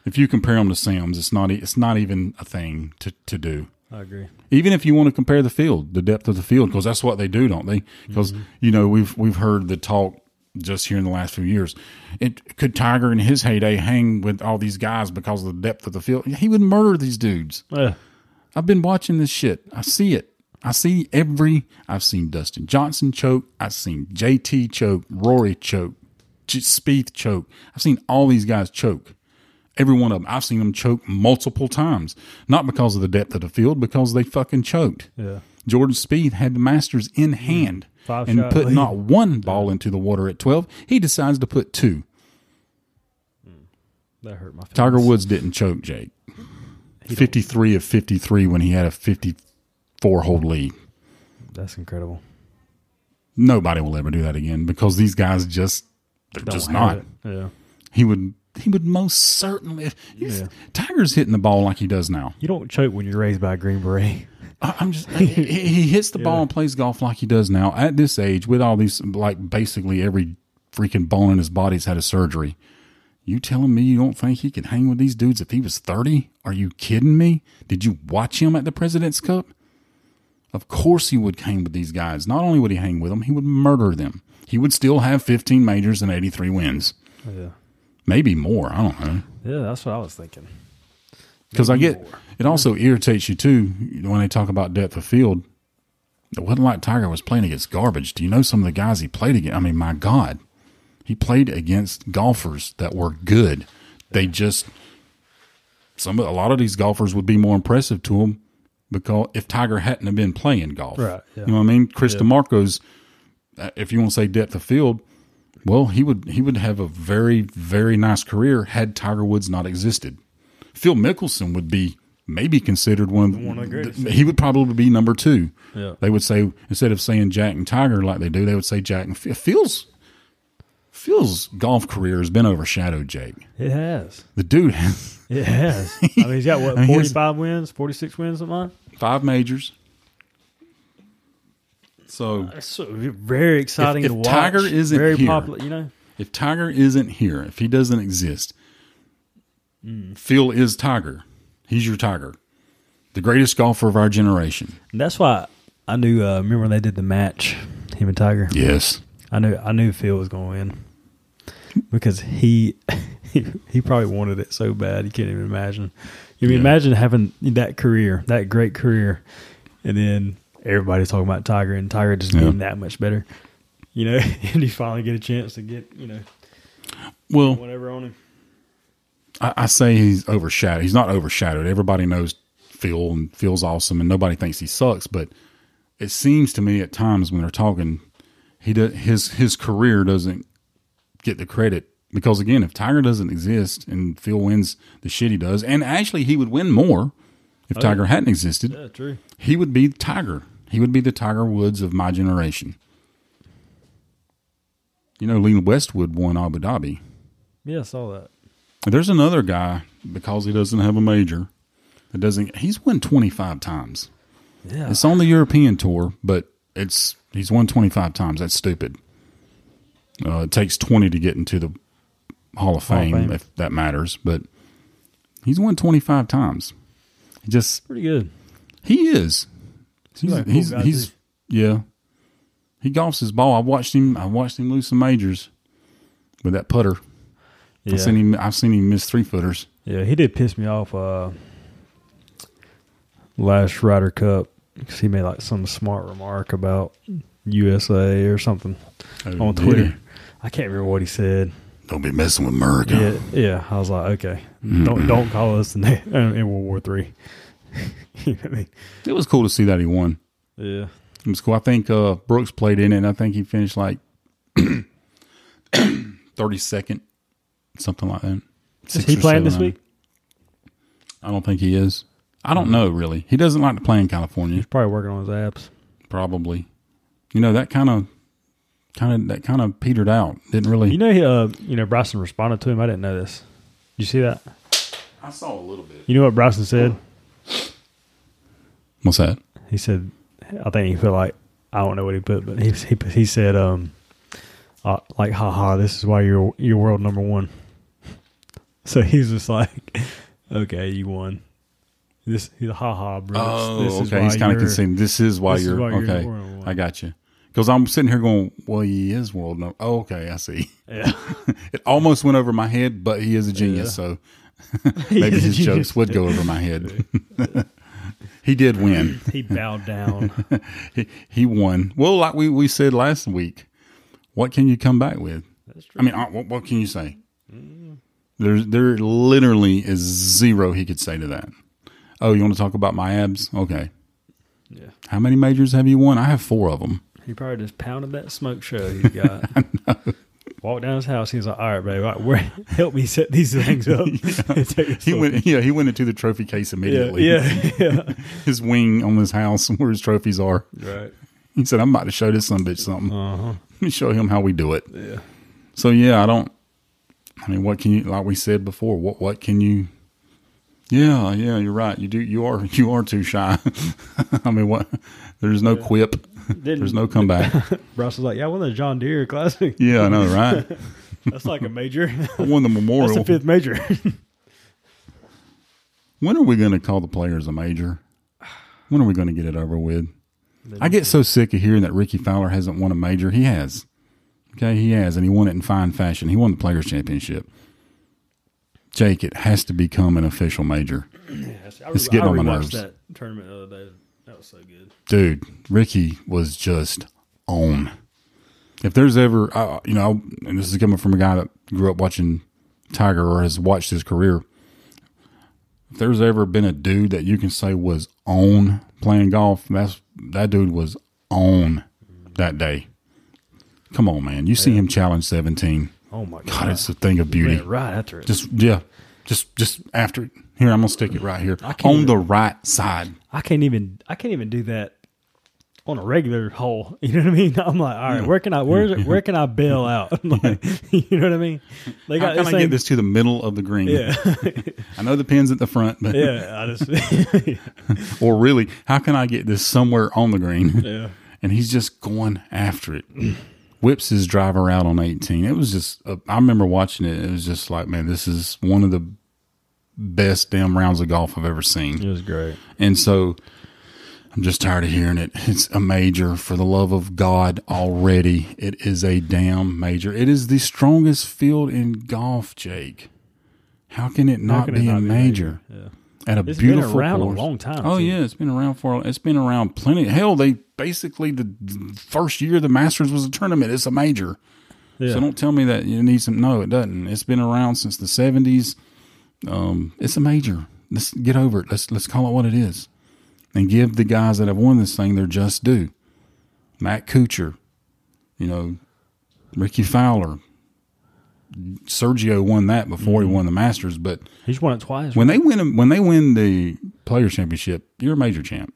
If you compare them to Sam's, it's not it's not even a thing to to do. I agree. even if you want to compare the field, the depth of the field, because that's what they do, don't they? Because mm-hmm. you know we've we've heard the talk just here in the last few years. It could Tiger in his heyday hang with all these guys because of the depth of the field. He would murder these dudes. Yeah. I've been watching this shit. I see it. I see every. I've seen Dustin Johnson choke. I've seen JT choke. Rory choke. J- Spieth choke. I've seen all these guys choke. Every one of them. I've seen them choke multiple times. Not because of the depth of the field, because they fucking choked. Yeah. Jordan Spieth had the Masters in mm-hmm. hand Five and put lead. not one ball into the water at 12. He decides to put two. Mm. That hurt my feelings. Tiger Woods didn't choke Jake. 53 of 53 when he had a 54 hole lead. That's incredible. Nobody will ever do that again because these guys just they're Don't just not. it. Yeah. He would he would most certainly. Yeah. Tiger's hitting the ball like he does now. You don't choke when you're raised by a green beret. I- I'm just he, he hits the ball and plays golf like he does now at this age with all these like basically every freaking bone in his body's had a surgery. You telling me you don't think he could hang with these dudes if he was 30? Are you kidding me? Did you watch him at the President's Cup? Of course he would hang with these guys. Not only would he hang with them, he would murder them. He would still have 15 majors and 83 wins. Yeah. maybe more. I don't know. Yeah, that's what I was thinking. Because I get more. it also irritates you too when they talk about depth of field. It wasn't like Tiger was playing against garbage. Do you know some of the guys he played against? I mean, my God, he played against golfers that were good. They just some of- a lot of these golfers would be more impressive to him because if Tiger hadn't have been playing golf, Right, yeah. You know what I mean? Chris Yeah. DiMarco's, uh, if you want to say depth of field, well, he would he would have a very very nice career had Tiger Woods not existed. Phil Mickelson would be maybe considered one of, One of the greatest. He would probably be number two. Yeah. They would say instead of saying Jack and Tiger like they do, they would say Jack and Phil. Phil's Phil's golf career has been overshadowed. Jake, It has. the dude has It has. I mean, he's got what I mean, forty five wins, forty six wins, something like. Five majors. So That's very exciting if to watch. Tiger isn't very here- popular, you know. if Tiger isn't here, if he doesn't exist, Mm. Phil is Tiger. He's your Tiger, the greatest golfer of our generation. That's why I knew. Uh, remember when they did the match, him and Tiger. Yes. I knew. I knew Phil was going to win because he, he he probably wanted it so bad you can't even imagine. You mean Yeah. imagine having that career, that great career, and then everybody's talking about Tiger and Tiger just Yeah. being that much better. You know, and you finally get a chance to get you know Well, whatever on him. I, I say he's overshadowed. He's not overshadowed. Everybody knows Phil and Phil's awesome, and nobody thinks he sucks. But it seems to me at times when they're talking, he does, his his career doesn't get the credit because again, if Tiger doesn't exist and Phil wins the shit he does, and actually he would win more if Tiger hadn't existed. Yeah, true. He would be Tiger. He would be the Tiger Woods of my generation. You know, Lee Westwood won Abu Dhabi. Yeah, I saw that. There's another guy because he doesn't have a major that doesn't. He's won 25 times. Yeah, It's on the European tour, but it's he's won 25 times. That's stupid. Uh, it takes 20 to get into the Hall of Hall of Fame, Fame. if that matters. But he's won 25 times. Just pretty good. he is. He's like cool he's, he's yeah. He golfs his ball. I watched him. I watched him lose some majors with that putter. Yeah, I've seen him. I've seen him miss three footers. yeah, he did piss me off. Uh, last Ryder Cup, 'cause he made like some smart remark about USA or something Oh, on Twitter. he? I can't remember what he said. Don't be messing with America. Yeah, yeah. I was like, okay, don't don't call us in, the, in World War Three. you know I mean? It was cool to see that he won. Yeah, It was cool. I think uh, Brooks played in it. and I think he finished like thirty second, something like that. is he playing this week? I don't think he is. I don't know really. He doesn't like to play in California. He's probably working on his abs. Probably. You know that kind of, kind of that kind of petered out. Didn't really. You know, he, uh, you know, Bryson responded to him. I didn't know this. You see that? I saw a little bit. You know what Bryson said? What's that? He said, I think he felt like I don't know what he put, but he he, he said, um, uh, like, haha, this is why you're you're world number one. So he's just like, okay, you won. This he's haha, bro. Oh, this is okay. why He's kind of you're- conceding. This is why this you're why you're okay. world one. I got you. Because I'm sitting here going, well, he is world number. Oh, okay, I see. Yeah, It almost went over my head, but he is a genius, so maybe his jokes would go over my head. he did win. he bowed down. He, he won. Well, like we, we said last week, what can you come back with? That's true. I mean, uh, what, what can you say? There's there literally is zero he could say to that. Oh, you want to talk about my abs? Okay. Yeah, How many majors have you won? I have four of them. He probably just pounded that smoke show he's got. Walked down his house. He was like, "All right, babe, all right, where, help me set these things up." A He went, yeah, he went into the trophy case immediately. yeah, yeah. His wing on his house where his trophies are. right. He said, "I'm about to show this son bitch something. Uh huh. Let me show him how we do it." Yeah. So yeah, I don't. I mean, what can you? Like we said before, what what can you? Yeah, yeah, you're right. You do. You are you are too shy. I mean, what? There's no quip. There's no comeback. Bruce was like, "Yeah, I won the John Deere Classic. Yeah, I know, right? That's like a major. I won the Memorial. That's the fifth major." When are we going to call the players a major? When are we going to get it over with? I get so sick of hearing that Rickie Fowler hasn't won a major. He has. Okay, he has, and he won it in fine fashion. He won the Players Championship. Jake, it has to become an official major. It's getting on my nerves. That tournament the other day. That was so good. Dude, Rickie was just on. If there's ever, uh, you know, and this is coming from a guy that grew up watching Tiger or has watched his career. If there's ever been a dude that you can say was on playing golf, that's that dude was on that day. Come on, man! You see him challenge seventeen. Oh my god! God, it's a thing of beauty. Right after it. Just yeah, just just after it. Here, I'm gonna stick it right here on even- the right side. I can't even I can't even do that on a regular hole. You know what I mean? I'm like, all right, where can I where where can I bail out? Like, you know what I mean? They How can this I get this to the middle of the green? Yeah, I know the pin's at the front, but yeah. I just or really, how can I get this somewhere on the green? yeah. and he's just going after it. Whips his driver out on 18. It was just, uh, I remember watching it. It was just like, man, this is one of the best damn rounds of golf I've ever seen. It was great. And so I'm just tired of hearing it. It's a major for the love of God already. It is a damn major. It is the strongest field in golf, Jake. How can it not can it be a be major? Yeah. At a It's been beautiful around a long time, Oh too. yeah, it's been around for it's been around plenty. Hell, they basically the first year the Masters was a tournament. It's a major. Yeah. So don't tell me that you need some. No, it doesn't. It's been around since the seventies. Um, it's a major. Let's get over it. Let's let's call it what it is, and give the guys that have won this thing their just due. Matt Kuchar, you know, Rickie Fowler, Sergio won that before he won the Masters, but He's won it twice. when they win when they win the Players Championship, you're a major champ.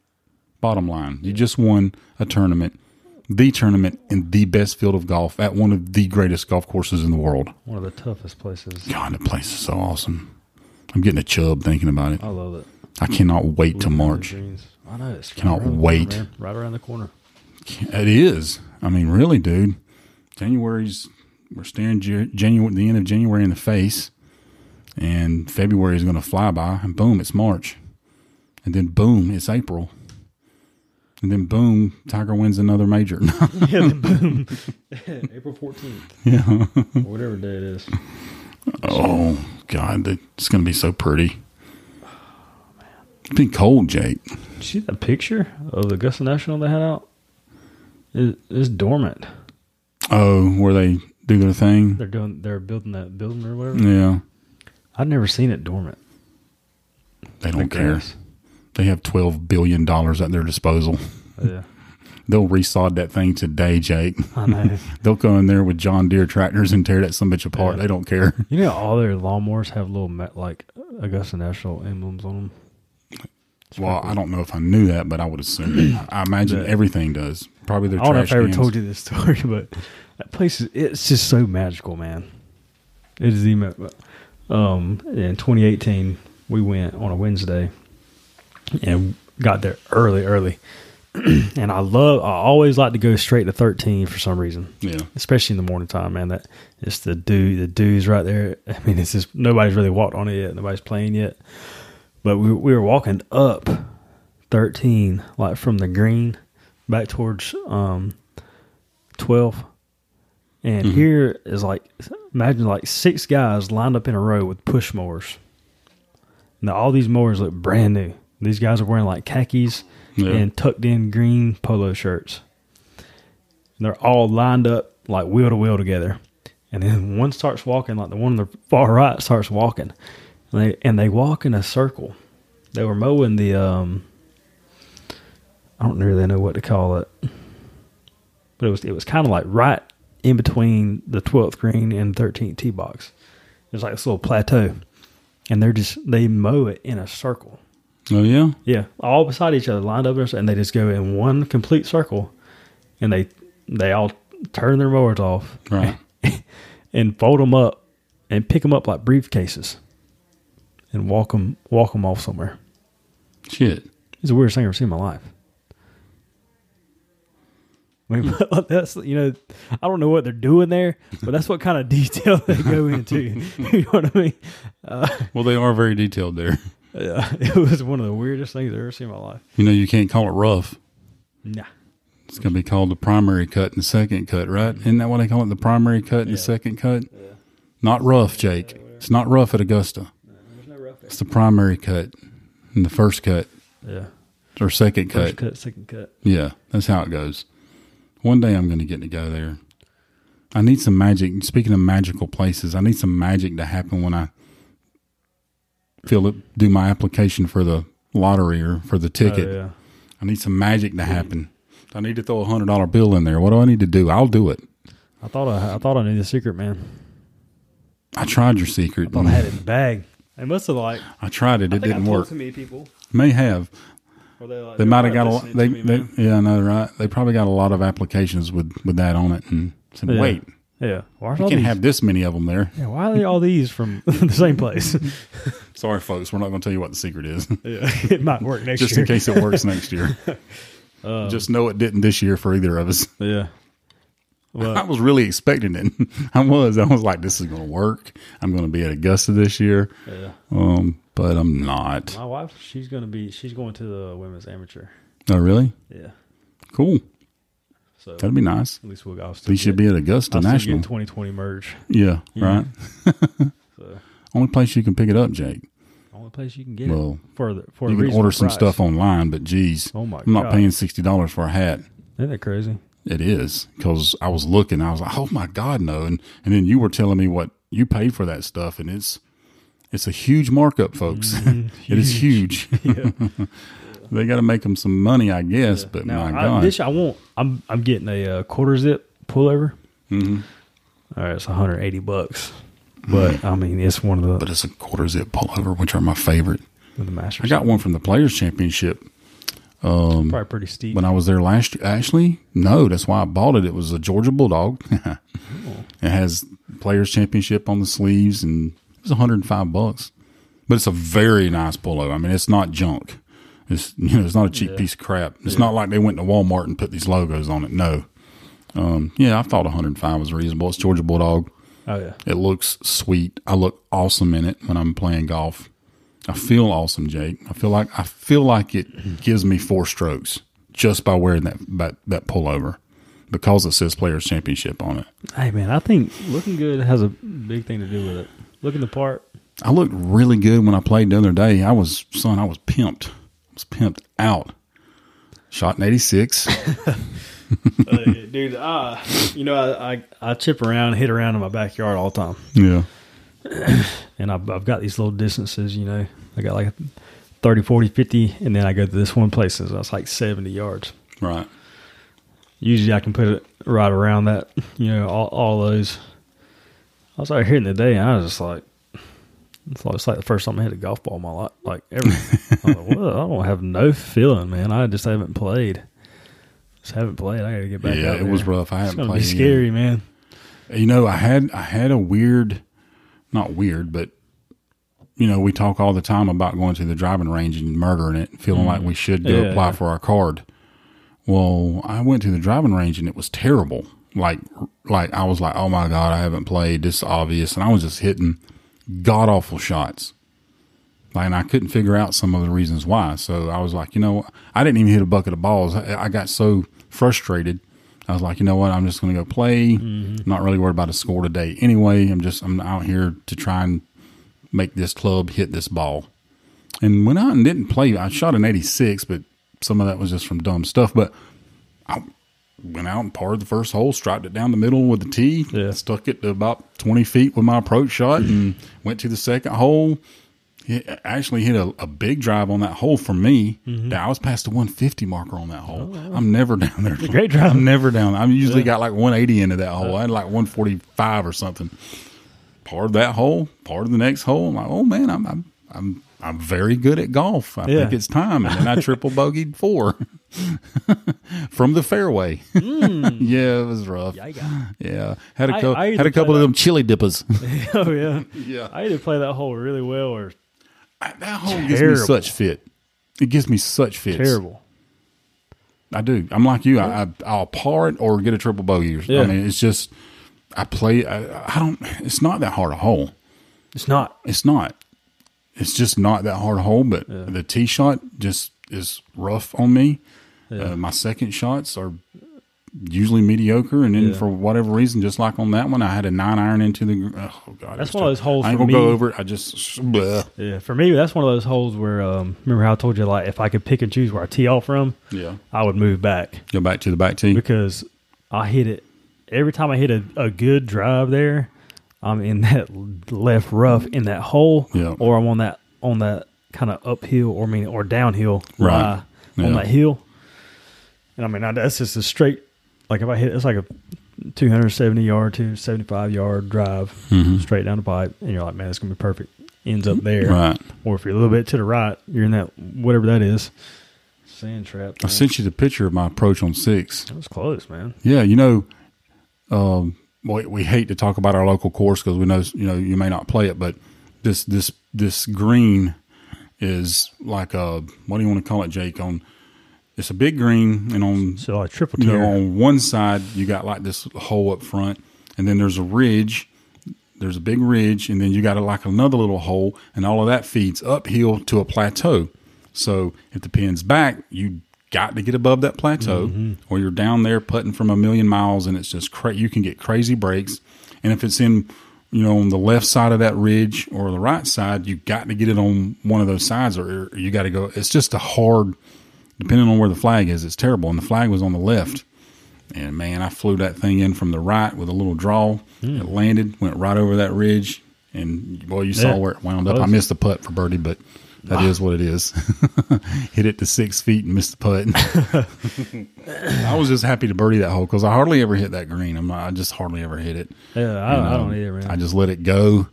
Bottom line, you just won a tournament, the tournament in the best field of golf at one of the greatest golf courses in the world. One of the toughest places. God, the place is so awesome. I'm getting a chub thinking about it. I love it. I cannot wait to March. I know it's Cannot right wait. corner, right around the corner. It is. I mean, really, dude. January's we're staring Jan- January the end of January in the face, and February is going to fly by, and boom, it's March, and then boom, it's April, and then boom, Tiger wins another major. yeah, boom. April fourteenth, yeah. or whatever day it is. Oh God, it's going to be so pretty. It's been cold, Jake. See that picture of the Augusta National they had out? It, it's dormant. Oh, where they do their thing. They're doing. They're building that building or whatever. Yeah, I've never seen it dormant. they don't care. They have twelve billion dollars at their disposal. Oh, yeah, They'll resod that thing today, Jake. I know. They'll go in there with John Deere tractors and tear that some bitch apart. Yeah. They don't care. you know, all their lawnmowers have little like Augusta National emblems on them. Well, I don't know if I knew that, but I would assume. I imagine The- everything does. Probably their I don't know if I ever cans. told you this story, but that place is it's just so magical, man. It is the um in 2018 we went on a Wednesday and got there early, early. and I love I always like to go straight to 13 for some reason. Yeah, Especially in the morning time, man. That it's the dew, the dew's right there. I mean, it's just nobody's really walked on it yet. Nobody's playing yet. But we we were walking up 13, like from the green back towards um 12. And here is like imagine like six guys lined up in a row with push mowers. Now all these mowers look brand new. These guys are wearing like khakis Yeah. and tucked in green polo shirts. And they're all lined up like wheel to wheel together. And then one starts walking, like the one on the far right starts walking. And they and they walk in a circle. They were mowing the um I don't really know what to call it. But it was it was kind of like right in between the twelfth green and thirteenth tee box. There's like this little plateau. And they're just they mow it in a circle. Oh yeah. Yeah, all beside each other, lined up, and they just go in one complete circle, and they they all turn their mowers off, Right. and fold them up, and pick them up like briefcases, and walk them walk them off somewhere. Shit. It's the weirdest thing I've ever seen in my life. I mean, that's you know, I don't know what they're doing there, but that's what kind of detail they go into. you know what I mean? Uh, Well, they are very detailed there. Yeah, it was one of the weirdest things I've ever seen in my life. You know, you can't call it rough. Nah. It's going to be called the primary cut and the second cut, right? Mm-hmm. Isn't that what they call it? The primary cut and the second cut? Not rough, Jake. It's not rough at Augusta. There's no rough It's the primary cut and the first cut Yeah. or second cut. First cut, second cut. Yeah, that's how it goes. One day I'm going to get to go there. I need some magic. Speaking of magical places, I need some magic to happen when I fill it, do my application for the lottery or for the ticket. Oh, yeah. I need some magic to happen. I need to throw a hundred dollar bill in there. What do I need to do? I'll do it. I thought I, I thought I knew the secret, man. I tried your secret. I thought I had it in the bag. They must have like. I tried it. I It think didn't told work. too many people. May have. Or they like, They might have got a lot. They, me, they man. yeah, no, right. They probably got a lot of applications with with that on it, and said, Yeah. "Wait, Yeah. Why are you all can't these? have this many of them there." yeah, why are they all these from the same place? Sorry, folks. We're not going to tell you what the secret is, yeah, it might work next just year. Just in case it works next year. Um, just know it didn't this year for either of us. Yeah. I was really expecting it. I was. I was like, "This is going to work. I'm going to be at Augusta this year." yeah. Um, but I'm not. My wife, she's gonna be. She's going to the women's amateur. Oh, really? Yeah. Cool. So That'd be nice. at least we'll. I'll At still least you'd be at Augusta I'll National. get 2020 merge. Yeah, Yeah. right. So Only place you can pick it up, Jake. only place you can get it. Well, it for the for You can order some price. stuff online, but geez, Oh my I'm not God. paying sixty dollars for a hat. Isn't that crazy? It is because I was looking. I was like, "Oh my god, no!" And and then you were telling me what you paid for that stuff, and it's it's a huge markup, folks. Mm-hmm. it is huge. They got to make them some money, I guess. But Now, my I, god, this I won't. I'm I'm getting a uh, quarter zip pullover. Mhm. All right, it's 180 bucks. But I mean, it's one of the but it's a quarter zip pullover, which are my favorite. the masters. I got one from the Players Championship probably pretty steep. when I was there last year. Actually, no, that's why I bought it. It was a Georgia Bulldog. It has Players Championship on the sleeves, and it was 105 bucks. But it's a very nice pullover. I mean, it's not junk. It's you know, it's not a cheap piece of crap. It's not like they went to Walmart and put these logos on it. No. Um, yeah, I thought 105 was reasonable. It's Georgia Bulldog. oh yeah, It looks sweet. I look awesome in it when I'm playing golf. I feel awesome, Jake. I feel like I feel like it gives me four strokes just by wearing that that, that pullover because it says Players Championship on it. hey man, I think looking good has a big thing to do with it. Looking the part. I looked really good when I played the other day. I was son, I was pimped. I was pimped out. Shot in 86. Uh, dude, uh, you know, I, I I chip around, hit around in my backyard all the time, yeah. and I've, I've got these little distances. You know, I got like 30, 40, 50, and then I go to this one place and that's like 70 yards. Right. Usually, I can put it right around that. You know, all, all those. I was out here in the day, and I was just like, it's like, it's like the first time I hit a golf ball in my life. Like ever. I, like, I don't have no feeling, man. I just haven't played. Just haven't played. I got to get back. Yeah, it was rough. I It's haven't be played either. scary, man. You know, I had I had a weird, not weird, but you know, we talk all the time about going to the driving range and murdering it, feeling like mm. we should go Yeah. apply for our card. Well, I went to the driving range and it was terrible. Like, like I was like, oh my god, I haven't played. This is obvious, and I was just hitting god awful shots. Like, and I couldn't figure out some of the reasons why. So I was like, you know, I didn't even hit a bucket of balls. I, I got so frustrated. I was like, you know what? I'm just going to go play. Mm-hmm. Not really worried about a score today. Anyway, I'm just I'm out here to try and make this club hit this ball. And went out and didn't play. I shot an 86, but some of that was just from dumb stuff. But I went out and parred the first hole, striped it down the middle with the tee, Yeah. stuck it to about 20 feet with my approach shot, and went to the second hole. Hit, actually hit a, a big drive on that hole for me. Mm-hmm. That I was past the 150 marker on that hole. Oh, I'm never down there. great drive. I'm never down. I'm usually got like 180 into that hole. I had like 145 or something. Part of that hole, part of the next hole. I'm like, oh man, I'm I'm I'm, I'm very good at golf. I Yeah. think it's time. And then I triple bogeyed four from the fairway. Hmm. yeah, it was rough. Yeah, had a I- couple I used had a couple of them chili dippers. oh yeah, Yeah. I either play that hole really well or that hole gives me such fit. It gives me such fits. terrible. I do. I'm like you. I, I I'll par it or get a triple bogey. Yeah. I mean, it's just I play. I, I don't. It's not that hard a hole. It's not. It's not. It's just not that hard a hole. But the tee shot just is rough on me. Uh, my second shots are usually mediocre, and then Yeah. for whatever reason, just like on that one, I had a nine iron into the. Oh god, That's one of those tough. holes I ain't gonna go me. over it. I just. bleh. Yeah, for me, that's one of those holes where um, remember how I told you like if I could pick and choose where I tee off from, Yeah, I would move back go back to the back tee. because I hit it every time I hit a, a good drive there. I'm in that left rough in that hole, Yeah. or I'm on that on that kind of uphill or I mean or downhill Right. Yeah. on that hill. And I mean I, that's just a straight like if I hit it's like a 270 yard to 75 yard drive Mhm. straight down the pipe, and you're like, man, it's gonna be perfect. Ends up there, Right. or if you're a little bit to the right, you're in that whatever that is, sand trap. I sent you the picture of my approach on six. That was close, man. Yeah, you know, um, we, we hate to talk about our local course because we know you know you may not play it, but this this this green is like a what do you want to call it, Jake? On it's a big green, and on So like triple you know on one side you got like this hole up front, and then there's a ridge. There's a big ridge, and then you got a, like another little hole, and all of that feeds uphill to a plateau. So if the pin's back, you got to get above that plateau, mm-hmm. or you're down there putting from a million miles, and it's just cra- you can get crazy breaks. And if it's in, you know, on the left side of that ridge or the right side, you got to get it on one of those sides, or you got to go. It's just a hard, depending on where the flag is, it's terrible. And the flag was on the left. And man, I flew that thing in from the right with a little draw. Hmm. It landed, went right over that ridge, and boy, you saw Yeah. where it wound up. I missed the putt for birdie, but that is what it is. Hit it to six feet and missed the putt. I was just happy to birdie that hole because I hardly ever hit that green. I'm I just hardly ever hit it. Yeah, I, And, I um, don't either, man. I just let it go,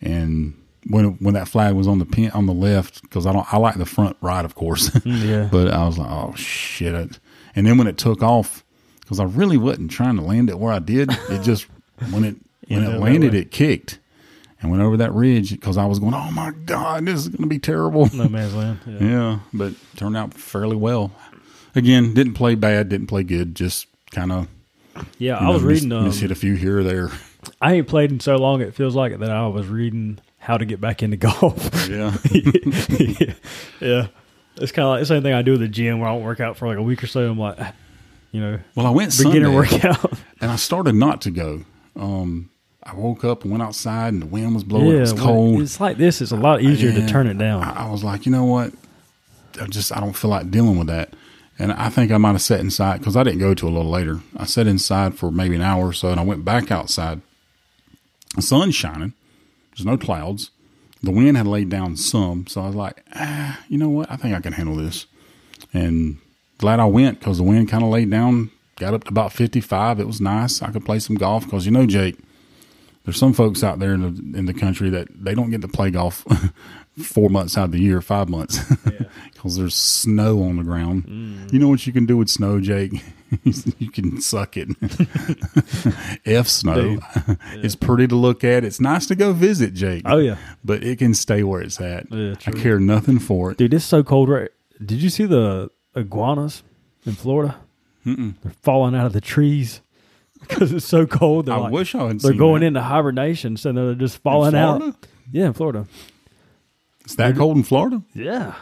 and when when that flag was on the pin on the left, because I don't I like the front right, of course. yeah. but I was like, oh shit! It- And then when it took off, because I really wasn't trying to land it where I did, it just when it when it landed, it kicked and went over that ridge because I was going, oh my god, this is going to be terrible. no man's land. Yeah. Yeah, but turned out fairly well. Again, didn't play bad, didn't play good, just kind of. Yeah, I was reading. Um, miss hit a few here or there. I ain't played in so long. It feels like that I was reading how to get back into golf. Yeah. yeah. yeah. It's kind of like the same thing I do at the gym where I don't work out for like a week or so. I'm like, you know, Well, I went beginner Sunday, workout. and I started not to go. Um, I woke up and went outside, and the wind was blowing. it was cold. It's like this. It's a lot easier to turn it down. I, I was like, you know what? I just I don't feel like dealing with that. And I think I might have sat inside because I didn't go to a little later. I sat inside for maybe an hour or so, and I went back outside. The sun's shining. There's no clouds. The wind had laid down some, so I was like, ah, you know what? I think I can handle this. And glad I went because the wind kind of laid down, got up to about 55. It was nice. I could play some golf because you know, Jake, there's some folks out there in the in the country that they don't get to play golf four months out of the year, five months, because there's snow on the ground. Mm. You know what you can do with snow, Jake? you can suck it. F snow. Dude. it's pretty to look at. It's nice to go visit, Jake. Oh, yeah. but it can stay where it's at. Yeah, I care nothing for it. Dude, it's so cold. Right? Did you see the iguanas in Florida? Mm-mm. They're falling out of the trees because it's so cold. They're I like- wish I had. they're seen going that. into hibernation, so they're just falling out. Yeah, in Florida. It's that cold in Florida. Yeah.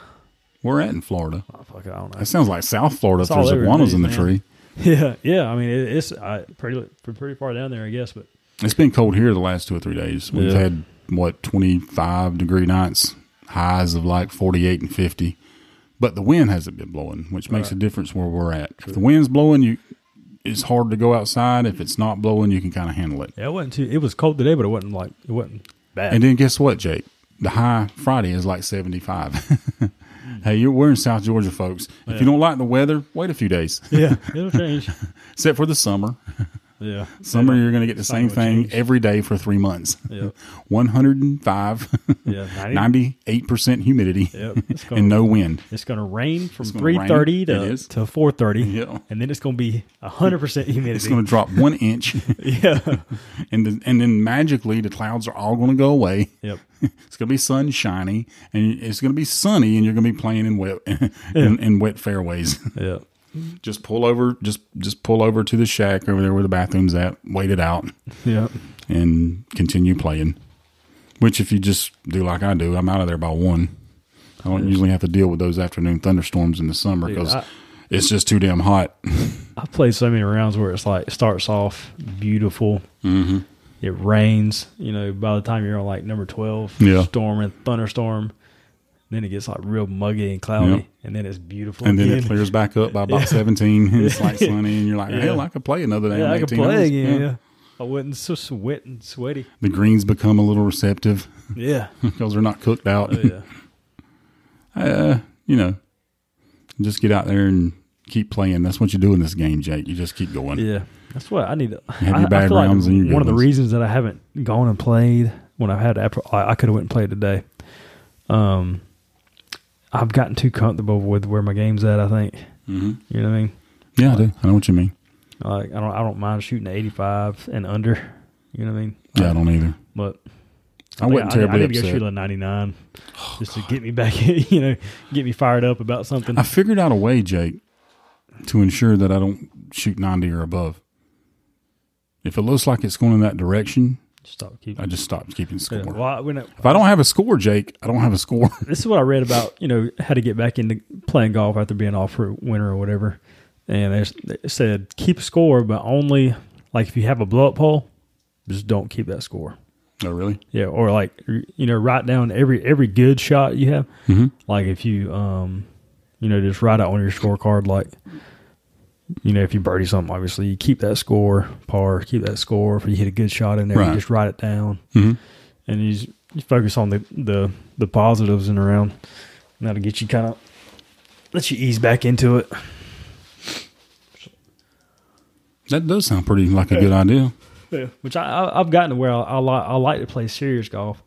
We're at in Florida. Oh, fuck, it, I don't know. That sounds like South Florida. If It's all there's over iguanas in the place, tree. Yeah, yeah. I mean, it, it's uh, pretty pretty far down there, I guess. But It's been cold here the last two or three days. We've Yeah. had what twenty five degree nights, highs of like forty eight and fifty. But the wind hasn't been blowing, which makes a difference where we're at. If the wind's blowing, you it's hard to go outside. If it's not blowing, you can kind of handle it. yeah, it wasn't too. It was cold today, but it wasn't like it wasn't bad. And then guess what, Jake? The high Friday is like 75. hey, you're, we're in South Georgia, folks. If you don't like the weather, wait a few days. yeah, it'll change. Except for the summer. Yeah, Summer, you're going to get the same thing change. every day for three months. Yeah. 105, Yeah, 90 98% humidity, Yep, gonna- and no wind. It's going to rain from three thirty to to four thirty, Yeah. and then it's going to be hundred percent humidity. It's going to drop one inch, yeah, and the, and then magically the clouds are all going to go away. yep, It's going to be sunshiny, and it's going to be sunny, and you're going to be playing in wet in, in wet fairways. yeah. Just pull over, just just pull over to the shack over there where the bathroom's at, wait it out, Yeah. and continue playing. Which, if you just do like I do, I'm out of there by one. I don't usually have to deal with those afternoon thunderstorms in the summer because it's just too damn hot. I've played so many rounds where it's like it starts off beautiful. Mm-hmm. It rains, you know, by the time you're on like number 12, Yeah. storm and thunderstorm. Then it gets like real muggy and cloudy, Yep. and then it's beautiful. And then it clears back up by about Yeah. 17 and it's like sunny and you're like, Yeah. hell, I could play another day. yeah, I could 18 play holes. again. Yeah. I wasn't so sweat and sweaty. The greens become a little receptive Yeah. because they're not cooked out. Oh, yeah. uh, you know, just get out there and keep playing. That's what you do in this game, Jake. You just keep going. Yeah, that's what I need to. have I, your I bad like rounds and your one of the ones. reasons that I haven't gone and played when I've had I, I could have went and played today. Um, I've gotten too comfortable with where my game's at. I think hmm you know what I mean. Yeah, I do. I know what you mean. Like I don't, I don't mind shooting eighty five and under. You know what I mean? Yeah, I don't either. But I think wasn't I, terribly I need to go upset. shoot a ninety nine just to get me back. You know, get me fired up about something. I figured out a way, Jake, to ensure that I don't shoot 90 or above. If it looks like it's going in that direction, Stop keeping. I just stopped keeping score. Yeah, well, I, when I, if I don't have a score, Jake, I don't have a score. this is what I read about, you know, how to get back into playing golf after being off for winter or whatever. And they, said keep a score, but only like if you have a blow up hole, just don't keep that score. oh, really? Yeah, or like you know, write down every every good shot you have. Mhm. Like if you um, you know, just write out on your scorecard like. You know, if you birdie something, obviously you keep that score par, keep that score. If you hit a good shot in there, Right. you just write it down Mhm. and you, just, you focus on the, the the positives in around. And that'll get you kind of let you ease back into it. That does sound pretty like a good idea. Yeah. Which I, I I've gotten to where I, I like I like to play serious golf.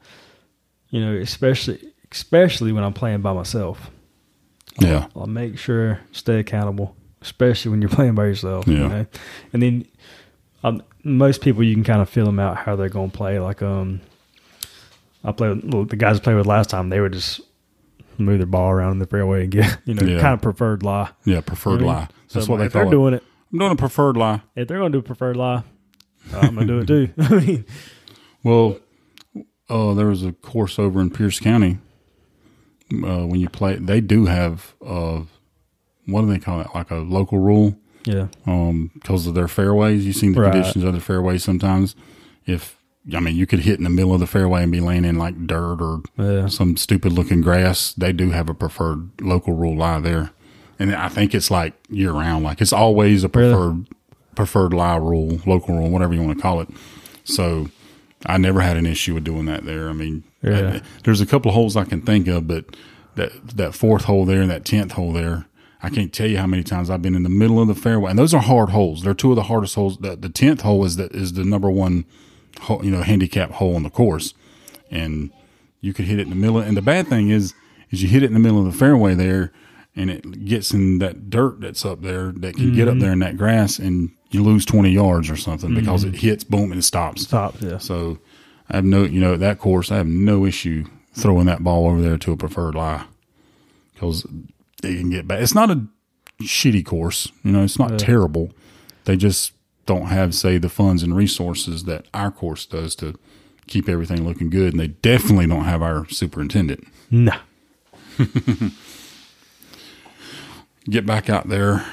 You know, especially especially when I'm playing by myself. Yeah. I'll make sure stay accountable, especially when you're playing by yourself. You Yeah. know? And then um, most people you can kind of feel them out how they're going to play. Like um, I play with well, the guys I played with last time. They would just move their ball around in the fairway and get you know Yeah. kind of preferred lie. Yeah, preferred You know I lie. mean? That's So what they call they're it. doing it. I'm doing a preferred lie. If they're going to do a preferred lie, I'm going to do it too. I mean, Well, uh, there was a course over in Pierce County. Uh, when you play, they do have uh, what do they call it? Like a local rule yeah, um, because of their fairways. You've seen the Right. conditions of the fairways sometimes. If I mean, you could hit in the middle of the fairway and be laying in like dirt or Yeah. some stupid looking grass. They do have a preferred local rule lie there, and I think it's like year round. Like it's always a Really? preferred preferred lie rule, local rule, whatever you want to call it. So I never had an issue with doing that there. I mean, Yeah. I- there's a couple of holes I can think of, but that that fourth hole there and that tenth hole there, I can't tell you how many times I've been in the middle of the fairway, and those are hard holes. They're two of the hardest holes. The the tenth hole is the is the number one, hole, you know, handicap hole on the course, and you could hit it in the middle. And the bad thing is, is you hit it in the middle of the fairway there, and it gets in that dirt that's up there that can get up mm-hmm. there in that grass, and you lose twenty yards or something because it mm-hmm. hits, boom, and it stops. stop. Yeah, So I have no, you know, at that course, I have no issue throwing that ball over there to a preferred lie because they can get back. It's not a shitty course, you know, it's not terrible. They just don't have, say, the funds and resources that our course does to keep everything looking good. And they definitely don't have our superintendent. no, Get back out there.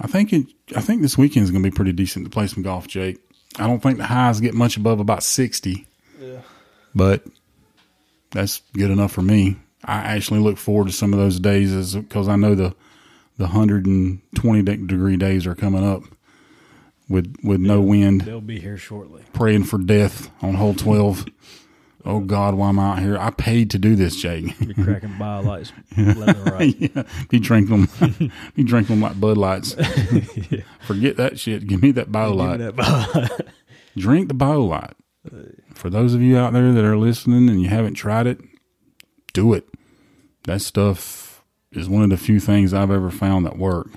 I think it, I think this weekend is going to be pretty decent to play some golf, Jake. I don't think the highs get much above about 60. Yeah. But that's good enough for me. I actually look forward to some of those days because I know the the 120 degree days are coming up with with no wind, they'll be here shortly. praying for death on hole 12. oh God, why am I out here? I paid to do this, Jake. You're cracking Biolytes left and right. yeah, be drinking them, be drinking them like Bud Lights. Forget that shit. Give me that bio Give me light. that bio. Drink the Biolyte. Uh, for those of you out there that are listening and you haven't tried it, do it. That stuff is one of the few things I've ever found that work.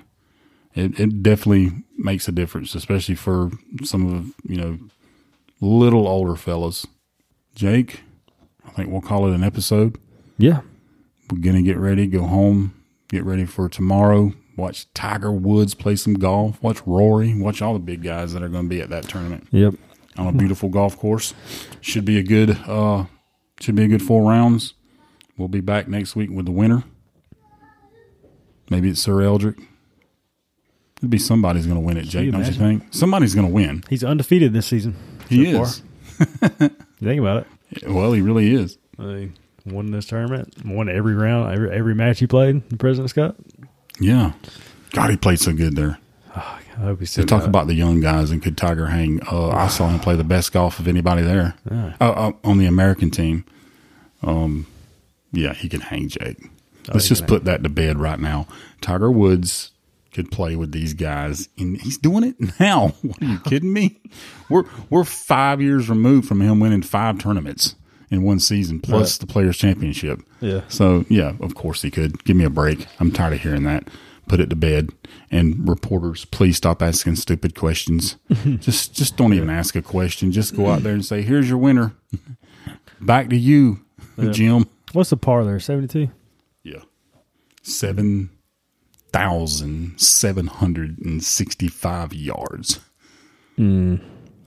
It it definitely makes a difference, especially for some of you know little older fellas. Jake, I think we'll call it an episode. yeah, We're gonna get ready, go home, get ready for tomorrow. Watch Tiger Woods play some golf. Watch Rory. Watch all the big guys that are going to be at that tournament yep. on a beautiful golf course. Should be a good. Uh, should be a good four rounds. We'll be back next week with the winner. Maybe it's Sir Eldrick. It'd be somebody's going to win it, Jake. Don't you think? Somebody's going to win. He's undefeated this season. He so is. Far. You think about it. Well, he really is. He won this tournament, won every round, every every match he played in the President's Cup. Yeah. God, he played so good there. Oh, I hope he's They still talk about the young guys and could Tiger hang. Uh, I saw him play the best golf of anybody there Yeah. uh, uh, on the American team. Um, yeah, he can hang, Jake. Let's just put that to bed right now. Tiger Woods could play with these guys, and he's doing it now. What are you kidding me? We're we're five years removed from him winning five tournaments in one season, plus Right. the Players Championship. Yeah. So yeah, of course he could. Give me a break. I'm tired of hearing that. Put it to bed. And reporters, please stop asking stupid questions. just just don't even ask a question. Just go out there and say, "Here's your winner." Back to you, Jim. What's the par there? Seventy two. Yeah. Seven thousand seven hundred and sixty-five yards. Hmm.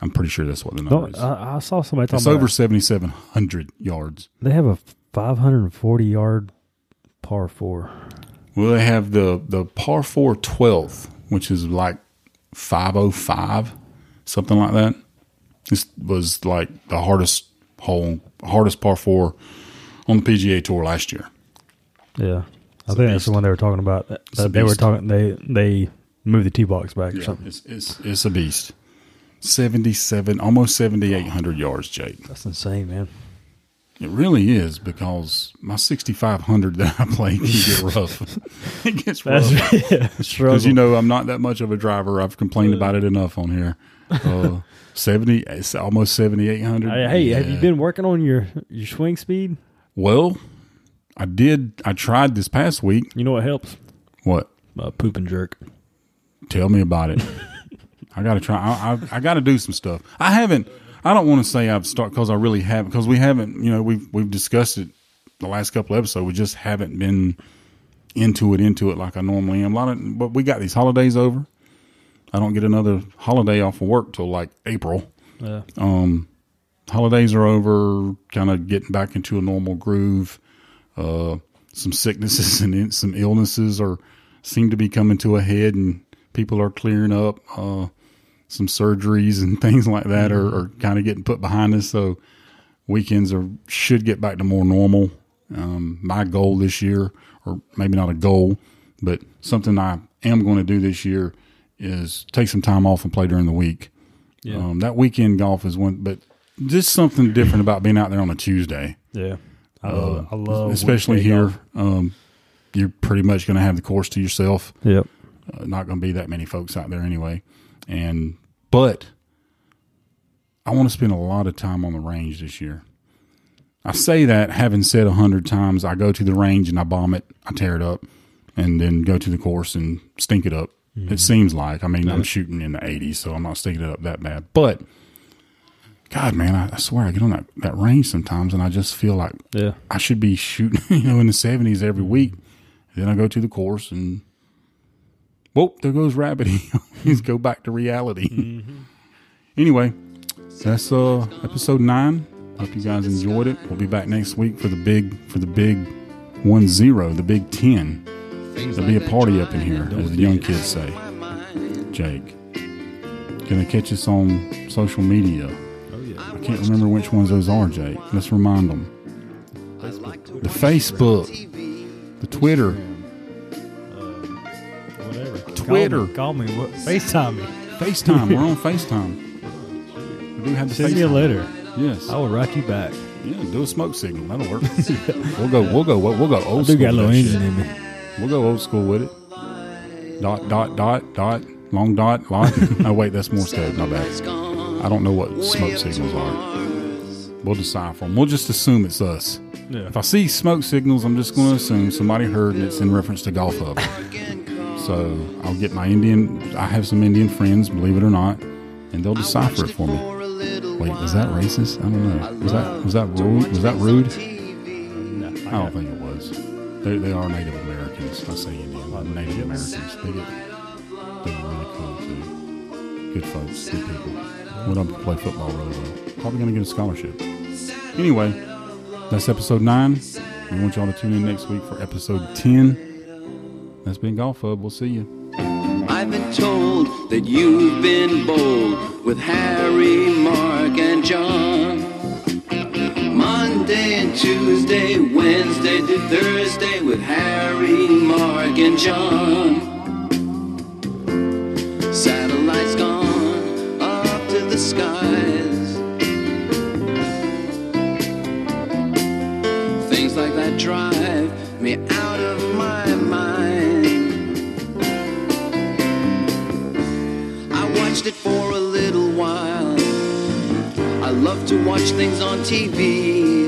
I'm pretty sure that's what the number No, is. I, I saw somebody talking it's over seventy-seven hundred yards. They have a five hundred and forty yard par four. Well, they have the the par four 12th, which is like 505, something like that. This was like the hardest hole, hardest par four on the PGA Tour last year. Yeah, I think that's the one they were talking about. That, they were talking. They they moved the tee box back or something. it's, it's it's a beast. 77, almost 7,800 yards, Jake. That's insane, man. It really is because my 6,500 that I play can get rough. it gets rough. That's yeah, Because you know I'm not that much of a driver. I've complained about it enough on here. Uh, Seventy, it's almost seventy eight hundred. Hey, hey, have you been working on your your swing speed? Well, I did. I tried this past week. You know what helps? What? Uh, poop and jerk. Tell me about it. I got to try. I, I, I got to do some stuff. I haven't. I don't want to say I've started because I really haven't. Because we haven't. You know, we've we've discussed it the last couple episodes. We just haven't been into it, into it like I normally am. A lot of, but we got these holidays over. I don't get another holiday off of work till like April. Yeah. Holidays are over, kind of getting back into a normal groove. Uh, some sicknesses and in- some illnesses are seem to be coming to a head, and people are clearing up. Uh, some surgeries and things like that are, are kind of getting put behind us. So weekends are should get back to more normal. Um, my goal this year, or maybe not a goal, but something I am going to do this year is take some time off and play during the week. Yeah. Um, that weekend golf is one, but just something different about being out there on a Tuesday, Yeah. I love, I love Uh, especially here. Um, you're pretty much going to have the course to yourself. Yep. Uh, not going to be that many folks out there anyway. And but I want to spend a lot of time on the range this year. I say that having said a hundred times, I go to the range and I bomb it, I tear it up, and then go to the course and stink it up. It seems like. I mean, I'm shooting in the 80s, so I'm not stinking it up that bad. But God, man, I, I swear I get on that, that range sometimes, and I just feel like Yeah. I should be shooting, you know, in the seventies every week. Then I go to the course and, whoop, there goes Rabbity. He's go back to reality. Anyway, that's uh episode nine. Hope you guys enjoyed it. We'll be back next week for the big for the big one zero, the big ten. There'll be a party up in here, as the young kids say. Jake, gonna catch us on social media. I can't remember which ones those are, Jake. Let's remind them. The Facebook, the Twitter, Whatever. Twitter. Call me. Call me. FaceTime me. FaceTime. We're on FaceTime. We do have the Send me a FaceTime. letter. Yes. I will write you back. Yeah, do a smoke signal. That'll work. we'll go. We'll go. We'll go I old do school. got a with little engine in me. We'll go old school with it. Dot dot dot dot. Long dot lot. oh wait, that's more stuff. My bad. I don't know what smoke signals are. We'll decipher them. We'll just assume it's us. Yeah. If I see smoke signals, I'm just going to assume somebody heard and it's in reference to Golf Hub. So I'll get my Indian. I have some Indian friends, believe it or not, and they'll decipher it for me. Wait, was that racist? I don't know. Was that was that rude? Was that rude? I don't think it was. They, they are Native Americans. I say Indian, Native Americans. They get they're really cool too. Good folks, good people. Went up to play football really well. Probably going to get a scholarship. Anyway, that's episode nine. We want y'all to tune in next week for episode ten. That's been Golf Hub. We'll see you. I've been told that you've been bold with Harry, Mark, and John. Monday and Tuesday, Wednesday to Thursday with Harry, Mark, and John. Drive me out of my mind. I watched it for a little while. I love to watch things on TV.